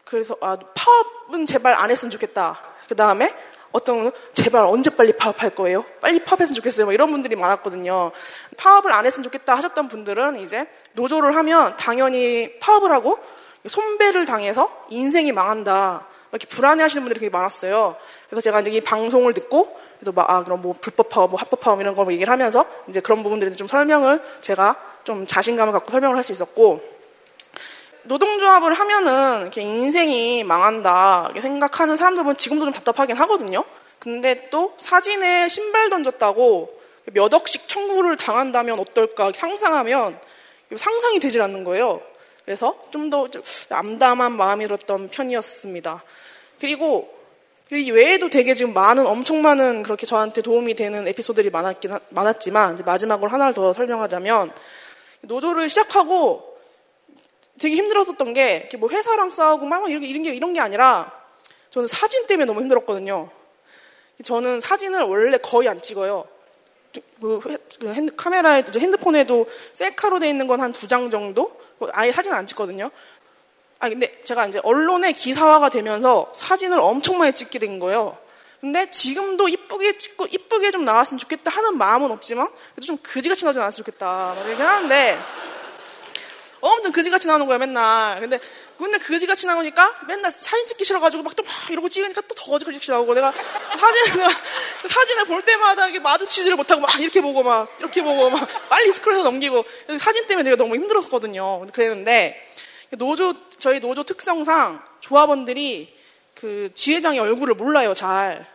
그래서 아 파업은 제발 안 했으면 좋겠다. 그 다음에 어떤 분은 제발 언제 빨리 파업할 거예요? 빨리 파업했으면 좋겠어요. 뭐 이런 분들이 많았거든요. 파업을 안 했으면 좋겠다 하셨던 분들은 이제 노조를 하면 당연히 파업을 하고 손배를 당해서 인생이 망한다. 이렇게 불안해하시는 분들이 되게 많았어요. 그래서 제가 이제 이 방송을 듣고 그래도 막, 아, 그럼 뭐 불법 파업, 뭐 합법 파업 이런 거 얘기를 하면서 이제 그런 부분들에 좀 설명을 제가 좀 자신감을 갖고 설명을 할 수 있었고 노동조합을 하면은 이렇게 인생이 망한다 생각하는 사람들 보면 지금도 좀 답답하긴 하거든요. 근데 또 사진에 신발 던졌다고 몇 억씩 청구를 당한다면 어떨까 상상하면 상상이 되질 않는 거예요. 그래서 좀 더 암담한 마음이 들었던 편이었습니다. 그리고 이 외에도 되게 지금 많은 엄청 많은 그렇게 저한테 도움이 되는 에피소드들이 많았긴 하- 많았지만 마지막으로 하나를 더 설명하자면 노조를 시작하고 되게 힘들었었던 게 뭐 회사랑 싸우고 막 이런 게 이런 게 이런 게 아니라 저는 사진 때문에 너무 힘들었거든요. 저는 사진을 원래 거의 안 찍어요. 그 회- 그 핸드, 카메라에 저 핸드폰에도 셀카로 돼 있는 건 한 두 장 정도 뭐 아예 사진 안 찍거든요. 아 근데 제가 이제 언론에 기사화가 되면서 사진을 엄청 많이 찍게 된 거예요. 근데 지금도 이쁘게 찍고 이쁘게 좀 나왔으면 좋겠다 하는 마음은 없지만 그래도 좀 그지같이 나오지 않았으면 좋겠다 막 이렇게 하는데 엄청 그지같이 나오는 거야 맨날. 근데 근데 그지같이 나오니까 맨날 사진 찍기 싫어가지고 막 또막 이러고 찍으니까 또더 그지같이 나오고 내가 사진을 *laughs* 사진을 볼 때마다 이게 마주치지를 못하고 막 이렇게 보고 막 이렇게 보고 막 빨리 스크롤해서 넘기고 사진 때문에 내가 너무 힘들었거든요. 그랬는데 노조 저희 노조 특성상 조합원들이 그 지회장의 얼굴을 몰라요 잘.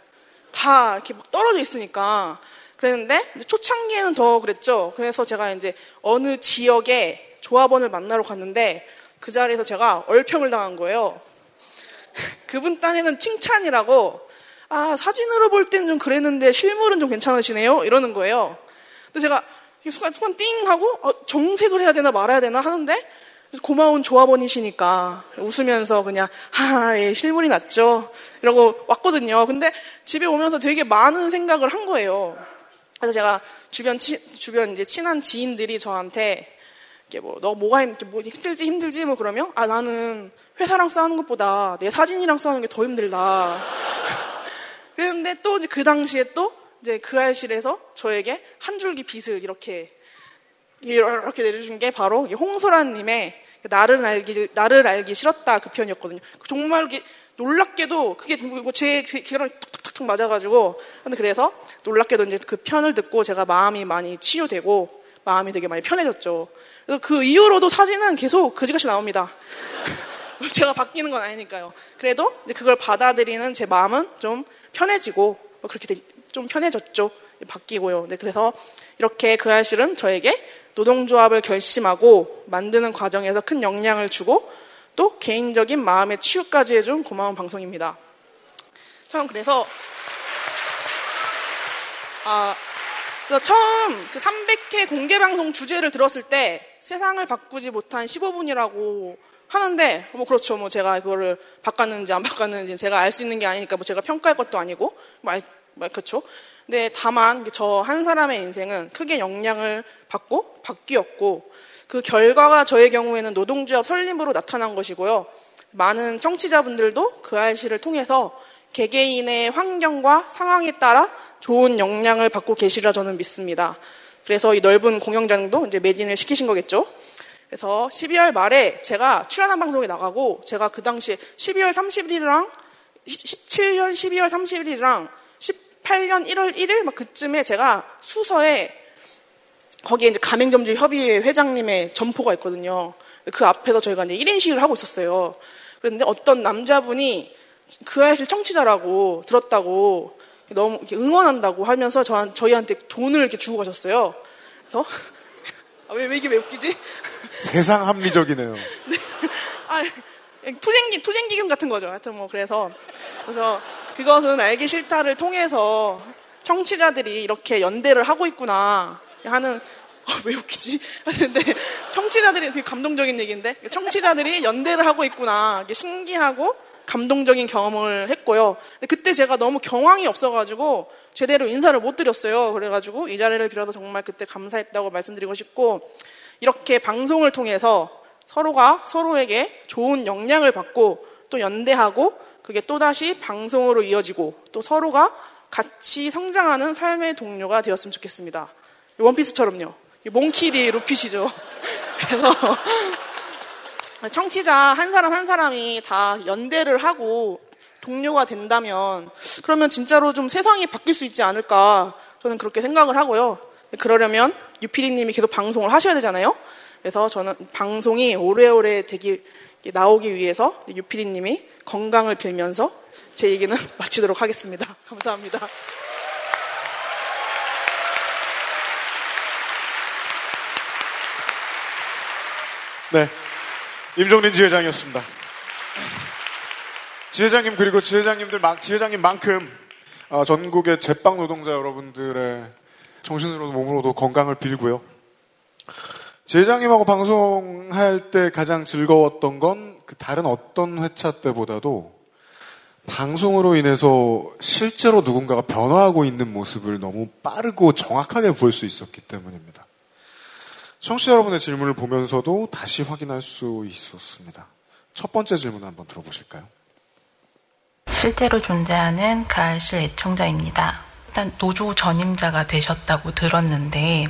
다 이렇게 막 떨어져 있으니까. 그랬는데 초창기에는 더 그랬죠. 그래서 제가 이제 어느 지역에 조합원을 만나러 갔는데 그 자리에서 제가 얼평을 당한 거예요. *laughs* 그분 딴에는 칭찬이라고 아 사진으로 볼 땐 좀 그랬는데 실물은 좀 괜찮으시네요 이러는 거예요. 근데 제가 순간 순간 띵 하고 어, 정색을 해야 되나 말아야 되나 하는데 고마운 조합원이시니까 웃으면서 그냥 하, 예, 실물이 낫죠. 이러고 왔거든요. 근데 집에 오면서 되게 많은 생각을 한 거예요. 그래서 제가 주변 치, 주변 이제 친한 지인들이 저한테 이게 뭐 너 뭐가 힘, 뭐 힘들지 힘들지 뭐 그러면 아 나는 회사랑 싸우는 것보다 내 사진이랑 싸우는 게 더 힘들다. *laughs* 그랬는데 또 그 당시에 또 이제 그 알실에서 저에게 한 줄기 빛을 이렇게 이렇게 내려준 게 바로 이 홍소라님의 나를 알기 나를 알기 싫었다 그 편이었거든요. 정말 이렇게 놀랍게도 그게 뭐 제, 제 귀랑 탁탁탁 맞아가지고 근데 그래서 놀랍게도 이제 그 편을 듣고 제가 마음이 많이 치유되고 마음이 되게 많이 편해졌죠. 그 이후로도 사진은 계속 그지같이 나옵니다. *laughs* 제가 바뀌는 건 아니니까요. 그래도 그걸 받아들이는 제 마음은 좀 편해지고 뭐 그렇게 되- 좀 편해졌죠. 바뀌고요. 네, 그래서 이렇게 그 알실은 저에게 노동조합을 결심하고 만드는 과정에서 큰 영향을 주고 또 개인적인 마음의 치유까지 해준 고마운 방송입니다. 저는 그래서 아, 그래서 처음 그 300회 공개 방송 주제를 들었을 때 세상을 바꾸지 못한 15분이라고 하는데 뭐 그렇죠. 뭐 제가 그거를 바꿨는지 안 바꿨는지 제가 알 수 있는 게 아니니까 뭐 제가 평가할 것도 아니고 말, 말 그렇죠. 근데 다만 저 한 사람의 인생은 크게 영향을 받고 바뀌었고 그 결과가 저의 경우에는 노동조합 설립으로 나타난 것이고요. 많은 청취자분들도 그 알씨를 통해서 개개인의 환경과 상황에 따라 좋은 영향을 받고 계시리라 저는 믿습니다. 그래서 이 넓은 공영장도 이제 매진을 시키신 거겠죠. 그래서 12월 말에 제가 출연한 방송에 나가고 제가 그 당시에 12월 30일이랑 17년 12월 30일이랑 18년 1월 1일 막 그쯤에 제가 수서에 거기에 이제 가맹점주 협의회 회장님의 점포가 있거든요. 그 앞에서 저희가 이제 1인 시위를 하고 있었어요. 그런데 어떤 남자분이 그 아이실 청취자라고 들었다고 너무 응원한다고 하면서 저, 저희한테 돈을 이렇게 주고 가셨어요. 그래서 *laughs* 아, 왜, 왜 이게 왜 웃기지? *laughs* 세상 합리적이네요. 아, 투쟁기 투쟁기금 같은 거죠. 하여튼 뭐 그래서 그래서 그것은 알기 싫다를 통해서 청취자들이 이렇게 연대를 하고 있구나 하는 아, 왜 웃기지? *laughs* 근데 청취자들이 되게 감동적인 얘기인데 청취자들이 연대를 하고 있구나 이게 신기하고 감동적인 경험을 했고요. 근데 그때 제가 너무 경황이 없어가지고 제대로 인사를 못 드렸어요. 그래가지고 이 자리를 빌어서 정말 그때 감사했다고 말씀드리고 싶고 이렇게 방송을 통해서 서로가 서로에게 좋은 영향을 받고 또 연대하고 그게 또다시 방송으로 이어지고 또 서로가 같이 성장하는 삶의 동료가 되었으면 좋겠습니다. 원피스처럼요. 몽키리 루핏이죠. *laughs* 그래서 청취자 한 사람 한 사람이 다 연대를 하고 동료가 된다면 그러면 진짜로 좀 세상이 바뀔 수 있지 않을까 저는 그렇게 생각을 하고요. 그러려면 유피디님이 계속 방송을 하셔야 되잖아요. 그래서 저는 방송이 오래오래 되기 나오기 위해서 유피디님이 건강을 빌면서 제 얘기는 *laughs* 마치도록 하겠습니다. 감사합니다. 네. 임종린 지회장이었습니다. 지회장님 그리고 지회장님들 지회장님만큼 어, 전국의 제빵 노동자 여러분들의 정신으로도 몸으로도 건강을 빌고요. 지회장님하고 방송할 때 가장 즐거웠던 건 그 다른 어떤 회차 때보다도 방송으로 인해서 실제로 누군가가 변화하고 있는 모습을 너무 빠르고 정확하게 볼 수 있었기 때문입니다. 청취자 여러분의 질문을 보면서도 다시 확인할 수 있었습니다. 첫 번째 질문 한번 들어보실까요? 실제로 존재하는 가을실 애청자입니다. 일단 노조 전임자가 되셨다고 들었는데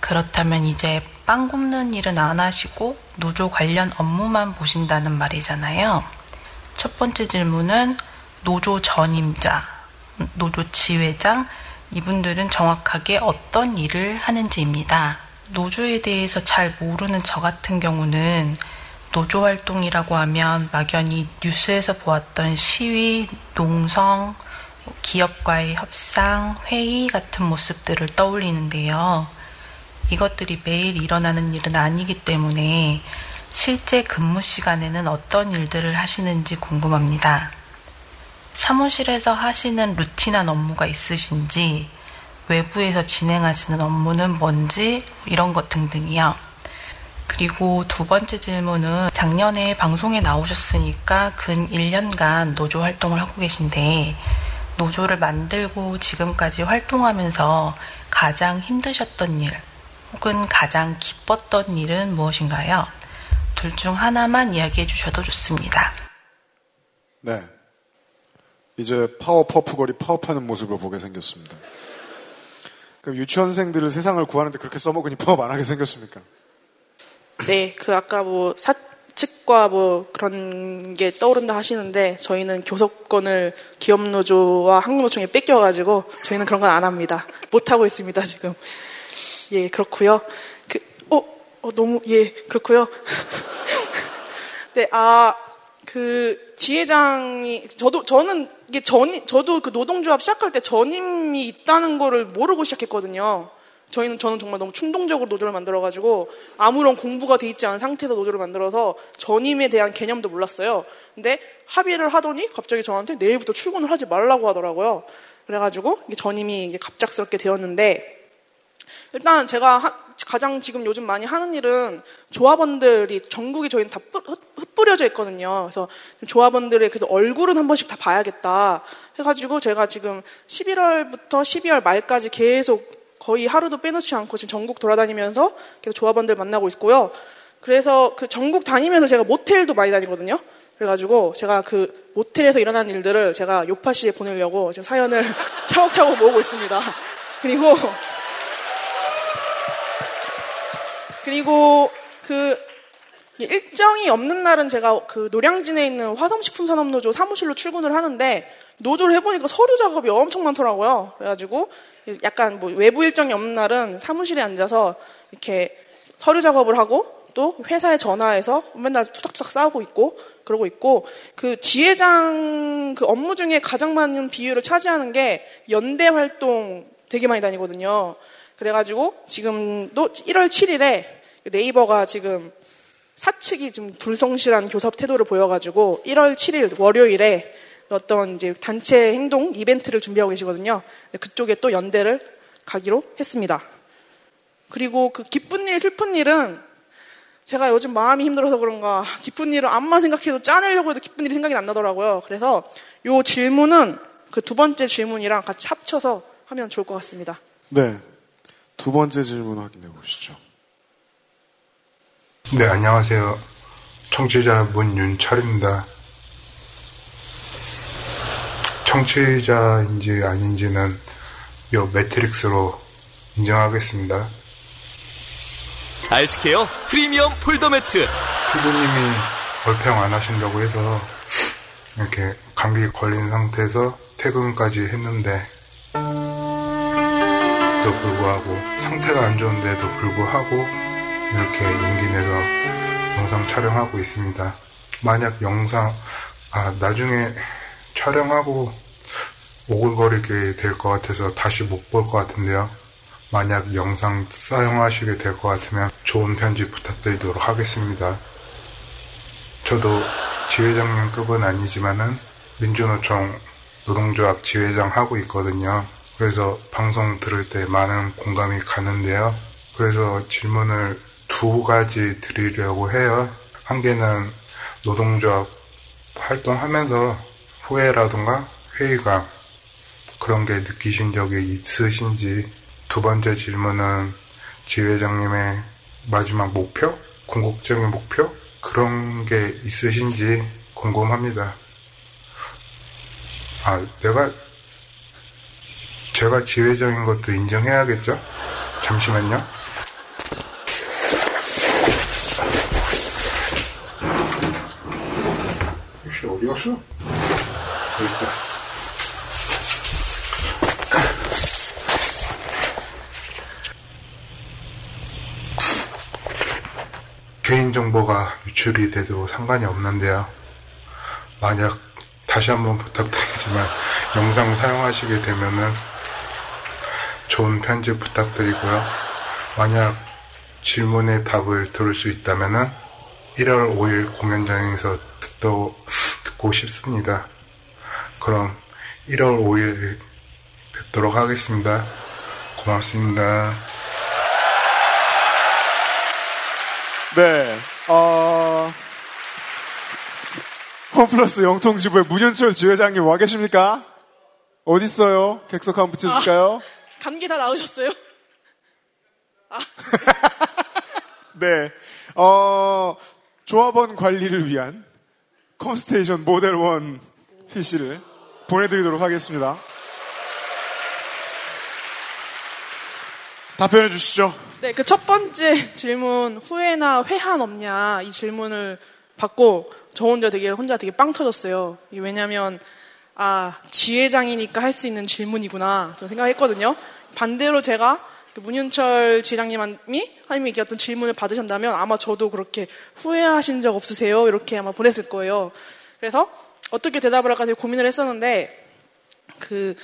그렇다면 이제 빵 굽는 일은 안 하시고 노조 관련 업무만 보신다는 말이잖아요. 첫 번째 질문은 노조 전임자, 노조 지회장, 이분들은 정확하게 어떤 일을 하는지입니다. 노조에 대해서 잘 모르는 저 같은 경우는 노조 활동이라고 하면 막연히 뉴스에서 보았던 시위, 농성, 기업과의 협상, 회의 같은 모습들을 떠올리는데요. 이것들이 매일 일어나는 일은 아니기 때문에 실제 근무 시간에는 어떤 일들을 하시는지 궁금합니다. 사무실에서 하시는 루틴한 업무가 있으신지, 외부에서 진행하시는 업무는 뭔지, 이런 것 등등이요. 그리고 두 번째 질문은 작년에 방송에 나오셨으니까 근 1년간 노조 활동을 하고 계신데, 노조를 만들고 지금까지 활동하면서 가장 힘드셨던 일, 혹은 가장 기뻤던 일은 무엇인가요? 둘 중 하나만 이야기해 주셔도 좋습니다. 네. 이제 파워 퍼프걸이 파업하는 모습을 보게 생겼습니다. 그럼 유치원생들을 세상을 구하는데 그렇게 써먹으니 파업 안 하게 생겼습니까? 네, 그 아까 뭐 사측과 뭐 그런 게 떠오른다 하시는데 저희는 교섭권을 기업노조와 한국노총에 뺏겨가지고 저희는 그런 건 안 합니다. 못 하고 있습니다 지금. 예, 그렇고요. 그, 어, 어 너무 예, 그렇고요. *laughs* 네, 아, 그 지회장이 저도 저는 이게 전 저도 그 노동조합 시작할 때 전임이 있다는 거를 모르고 시작했거든요. 저희는 저는 정말 너무 충동적으로 노조를 만들어 가지고 아무런 공부가 돼 있지 않은 상태에서 노조를 만들어서 전임에 대한 개념도 몰랐어요. 근데 합의를 하더니 갑자기 저한테 내일부터 출근을 하지 말라고 하더라고요. 그래가지고 전임이 이게 갑작스럽게 되었는데 일단 제가 하, 가장 지금 요즘 많이 하는 일은 조합원들이 전국이 저희는 다 흩뿌려져 있거든요. 그래서 조합원들의 그래도 얼굴은 한 번씩 다 봐야겠다 해가지고 제가 지금 11월부터 12월 말까지 계속 거의 하루도 빼놓지 않고 지금 전국 돌아다니면서 계속 조합원들 만나고 있고요. 그래서 그 전국 다니면서 제가 모텔도 많이 다니거든요. 그래가지고 제가 그 모텔에서 일어난 일들을 제가 요파시에 보내려고 지금 사연을 *laughs* 차곡차곡 모으고 있습니다. 그리고 그리고 그 일정이 없는 날은 제가 그 노량진에 있는 화성식품산업노조 사무실로 출근을 하는데 노조를 해보니까 서류 작업이 엄청 많더라고요. 그래가지고 약간 뭐 외부 일정이 없는 날은 사무실에 앉아서 이렇게 서류 작업을 하고 또 회사에 전화해서 맨날 투닥투닥 싸우고 있고 그러고 있고 그 지회장 그 업무 중에 가장 많은 비율을 차지하는 게 연대 활동 되게 많이 다니거든요. 그래가지고 지금도 1월 7일에 네이버가 지금 사측이 좀 불성실한 교섭 태도를 보여가지고 1월 7일 월요일에 어떤 이제 단체 행동 이벤트를 준비하고 계시거든요. 그쪽에 또 연대를 가기로 했습니다. 그리고 그 기쁜 일, 슬픈 일은 제가 요즘 마음이 힘들어서 그런가 기쁜 일을 암만 생각해도 짜내려고 해도 기쁜 일이 생각이 안 나더라고요. 그래서 요 질문은 그 두 번째 질문이랑 같이 합쳐서 하면 좋을 것 같습니다. 네. 두 번째 질문 확인해 보시죠. 네, 안녕하세요. 청취자 문윤철입니다. 청취자인지 아닌지는 요 매트릭스로 인정하겠습니다. 아이스케어 프리미엄 폴더 매트. 피부님이 얼평 안 하신다고 해서 이렇게 감기 걸린 상태에서 퇴근까지 했는데 또 불구하고 상태가 안 좋은데도 불구하고 이렇게 용기 내서 영상 촬영하고 있습니다. 만약 영상 아 나중에 촬영하고 오글거리게 될 것 같아서 다시 못 볼 것 같은데요. 만약 영상 사용하시게 될 것 같으면 좋은 편집 부탁드리도록 하겠습니다. 저도 지회장님급은 아니지만은 민주노총 노동조합 지회장 하고 있거든요. 그래서 방송 들을 때 많은 공감이 가는데요. 그래서 질문을 두 가지 드리려고 해요. 한 개는 노동조합 활동하면서 후회라든가 회의감 그런 게 느끼신 적이 있으신지 두 번째 질문은 지회장님의 마지막 목표? 궁극적인 목표? 그런 게 있으신지 궁금합니다. 아, 내가 제가 지회장인 것도 인정해야겠죠? 잠시만요. 갔어? 여기 있다. 개인정보가 유출이 돼도 상관이 없는데요. 만약 다시 한번 부탁드리지만 영상 사용하시게 되면은 좋은 편집 부탁드리고요. 만약 질문에 답을 들을 수 있다면은 1월 5일 공연장에서 듣도, 듣고 싶습니다. 그럼 1월 5일 뵙도록 하겠습니다. 고맙습니다. 네. 어... 홈플러스 영통지부의 문현철 지회장님 와 계십니까? 어디 있어요? 객석 한번 붙여줄까요? 아, 감기 다 나으셨어요? 아. *laughs* 네. 어, 조합원 관리를 위한 컴스테이션 모델 1 PC를 보내드리도록 하겠습니다. 답변해 주시죠. 네, 그 첫 번째 질문 후회나 회한 없냐 이 질문을 받고 저 혼자 되게 혼자 되게 빵 터졌어요. 왜냐하면 아 지회장이니까 할 수 있는 질문이구나 저 생각했거든요. 반대로 제가 그 문윤철 지장님이 이렇게 어떤 질문을 받으신다면 아마 저도 그렇게 후회하신 적 없으세요? 이렇게 아마 보냈을 거예요. 그래서 어떻게 대답을 할까 되게 고민을 했었는데 그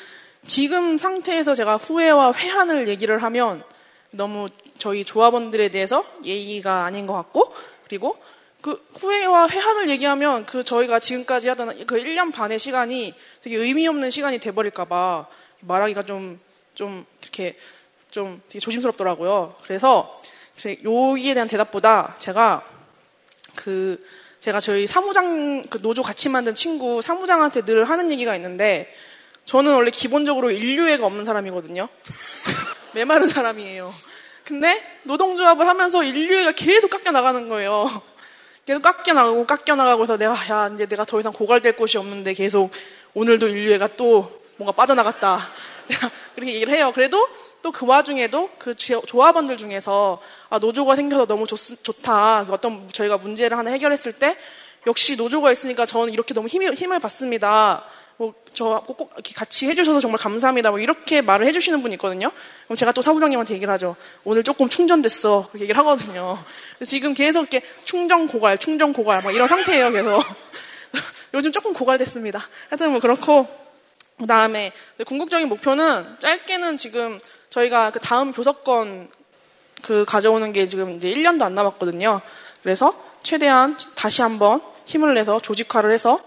지금 상태에서 제가 후회와 회한을 얘기를 하면 너무 저희 조합원들에 대해서 예의가 아닌 것 같고 그리고 그 후회와 회한을 얘기하면 그 저희가 지금까지 하던 그 1년 반의 시간이 되게 의미 없는 시간이 돼버릴까봐 말하기가 좀, 좀 이렇게 좀 되게 조심스럽더라고요. 그래서 여기에 대한 대답보다 제가 그 제가 저희 사무장 그 노조 같이 만든 친구 사무장한테 늘 하는 얘기가 있는데 저는 원래 기본적으로 인류애가 없는 사람이거든요. *laughs* 메마른 사람이에요. 근데 노동조합을 하면서 인류애가 계속 깎여 나가는 거예요. 계속 깎여 나가고 깎여 나가고 해서 내가 야 이제 내가 더 이상 고갈될 곳이 없는데 계속 오늘도 인류애가 또 뭔가 빠져나갔다. *laughs* 그렇게 얘기를 해요. 그래도 또 그 와중에도 그 조합원들 중에서 아, 노조가 생겨서 너무 좋, 좋다. 어떤 저희가 문제를 하나 해결했을 때 역시 노조가 있으니까 저는 이렇게 너무 힘, 힘을 받습니다. 뭐, 저꼭 이렇게 같이 해주셔서 정말 감사합니다. 뭐 이렇게 말을 해주시는 분이 있거든요. 그럼 제가 또 사부장님한테 얘기를 하죠. 오늘 조금 충전됐어. 그렇게 얘기를 하거든요. 지금 계속 이렇게 충전 고갈, 충전 고갈, 막 이런 상태예요, 계속. *laughs* 요즘 조금 고갈됐습니다. 하여튼 뭐 그렇고, 그 다음에 궁극적인 목표는 짧게는 지금 저희가 그 다음 교섭권 그 가져오는 게 지금 이제 1년도 안 남았거든요. 그래서 최대한 다시 한번 힘을 내서 조직화를 해서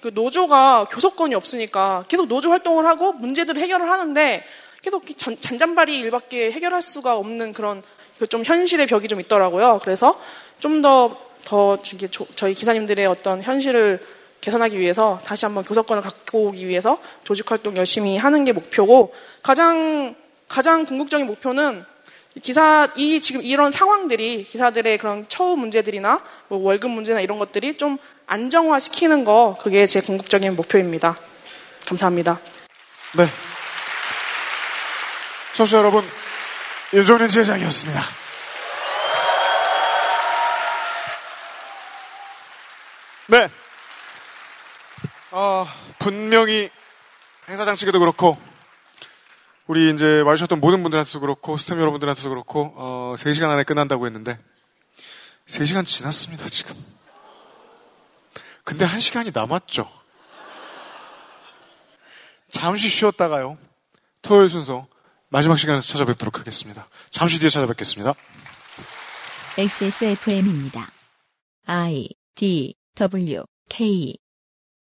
그 노조가 교섭권이 없으니까 계속 노조 활동을 하고 문제들을 해결을 하는데 계속 잔, 잔잔바리 일밖에 해결할 수가 없는 그런 그좀 현실의 벽이 좀 있더라고요. 그래서 좀 더 더 저희 기사님들의 어떤 현실을 개선하기 위해서 다시 한번 교섭권을 갖고 오기 위해서 조직 활동 열심히 하는 게 목표고 가장 가장 궁극적인 목표는 기사 이 지금 이런 상황들이 기사들의 그런 처우 문제들이나 뭐 월급 문제나 이런 것들이 좀 안정화 시키는 거 그게 제 궁극적인 목표입니다. 감사합니다. 네. 청취자 여러분, 윤종현 지회장이었습니다. 네. 아, 분명히 행사장 측에도 그렇고, 우리 이제 와주셨던 모든 분들한테도 그렇고, 스태프 여러분들한테도 그렇고, 어, 3시간 안에 끝난다고 했는데, 3시간 지났습니다, 지금. 근데 1시간이 남았죠. 잠시 쉬었다가요. 토요일 순서 마지막 시간에서 찾아뵙도록 하겠습니다. 잠시 뒤에 찾아뵙겠습니다. XSFM입니다. I D W K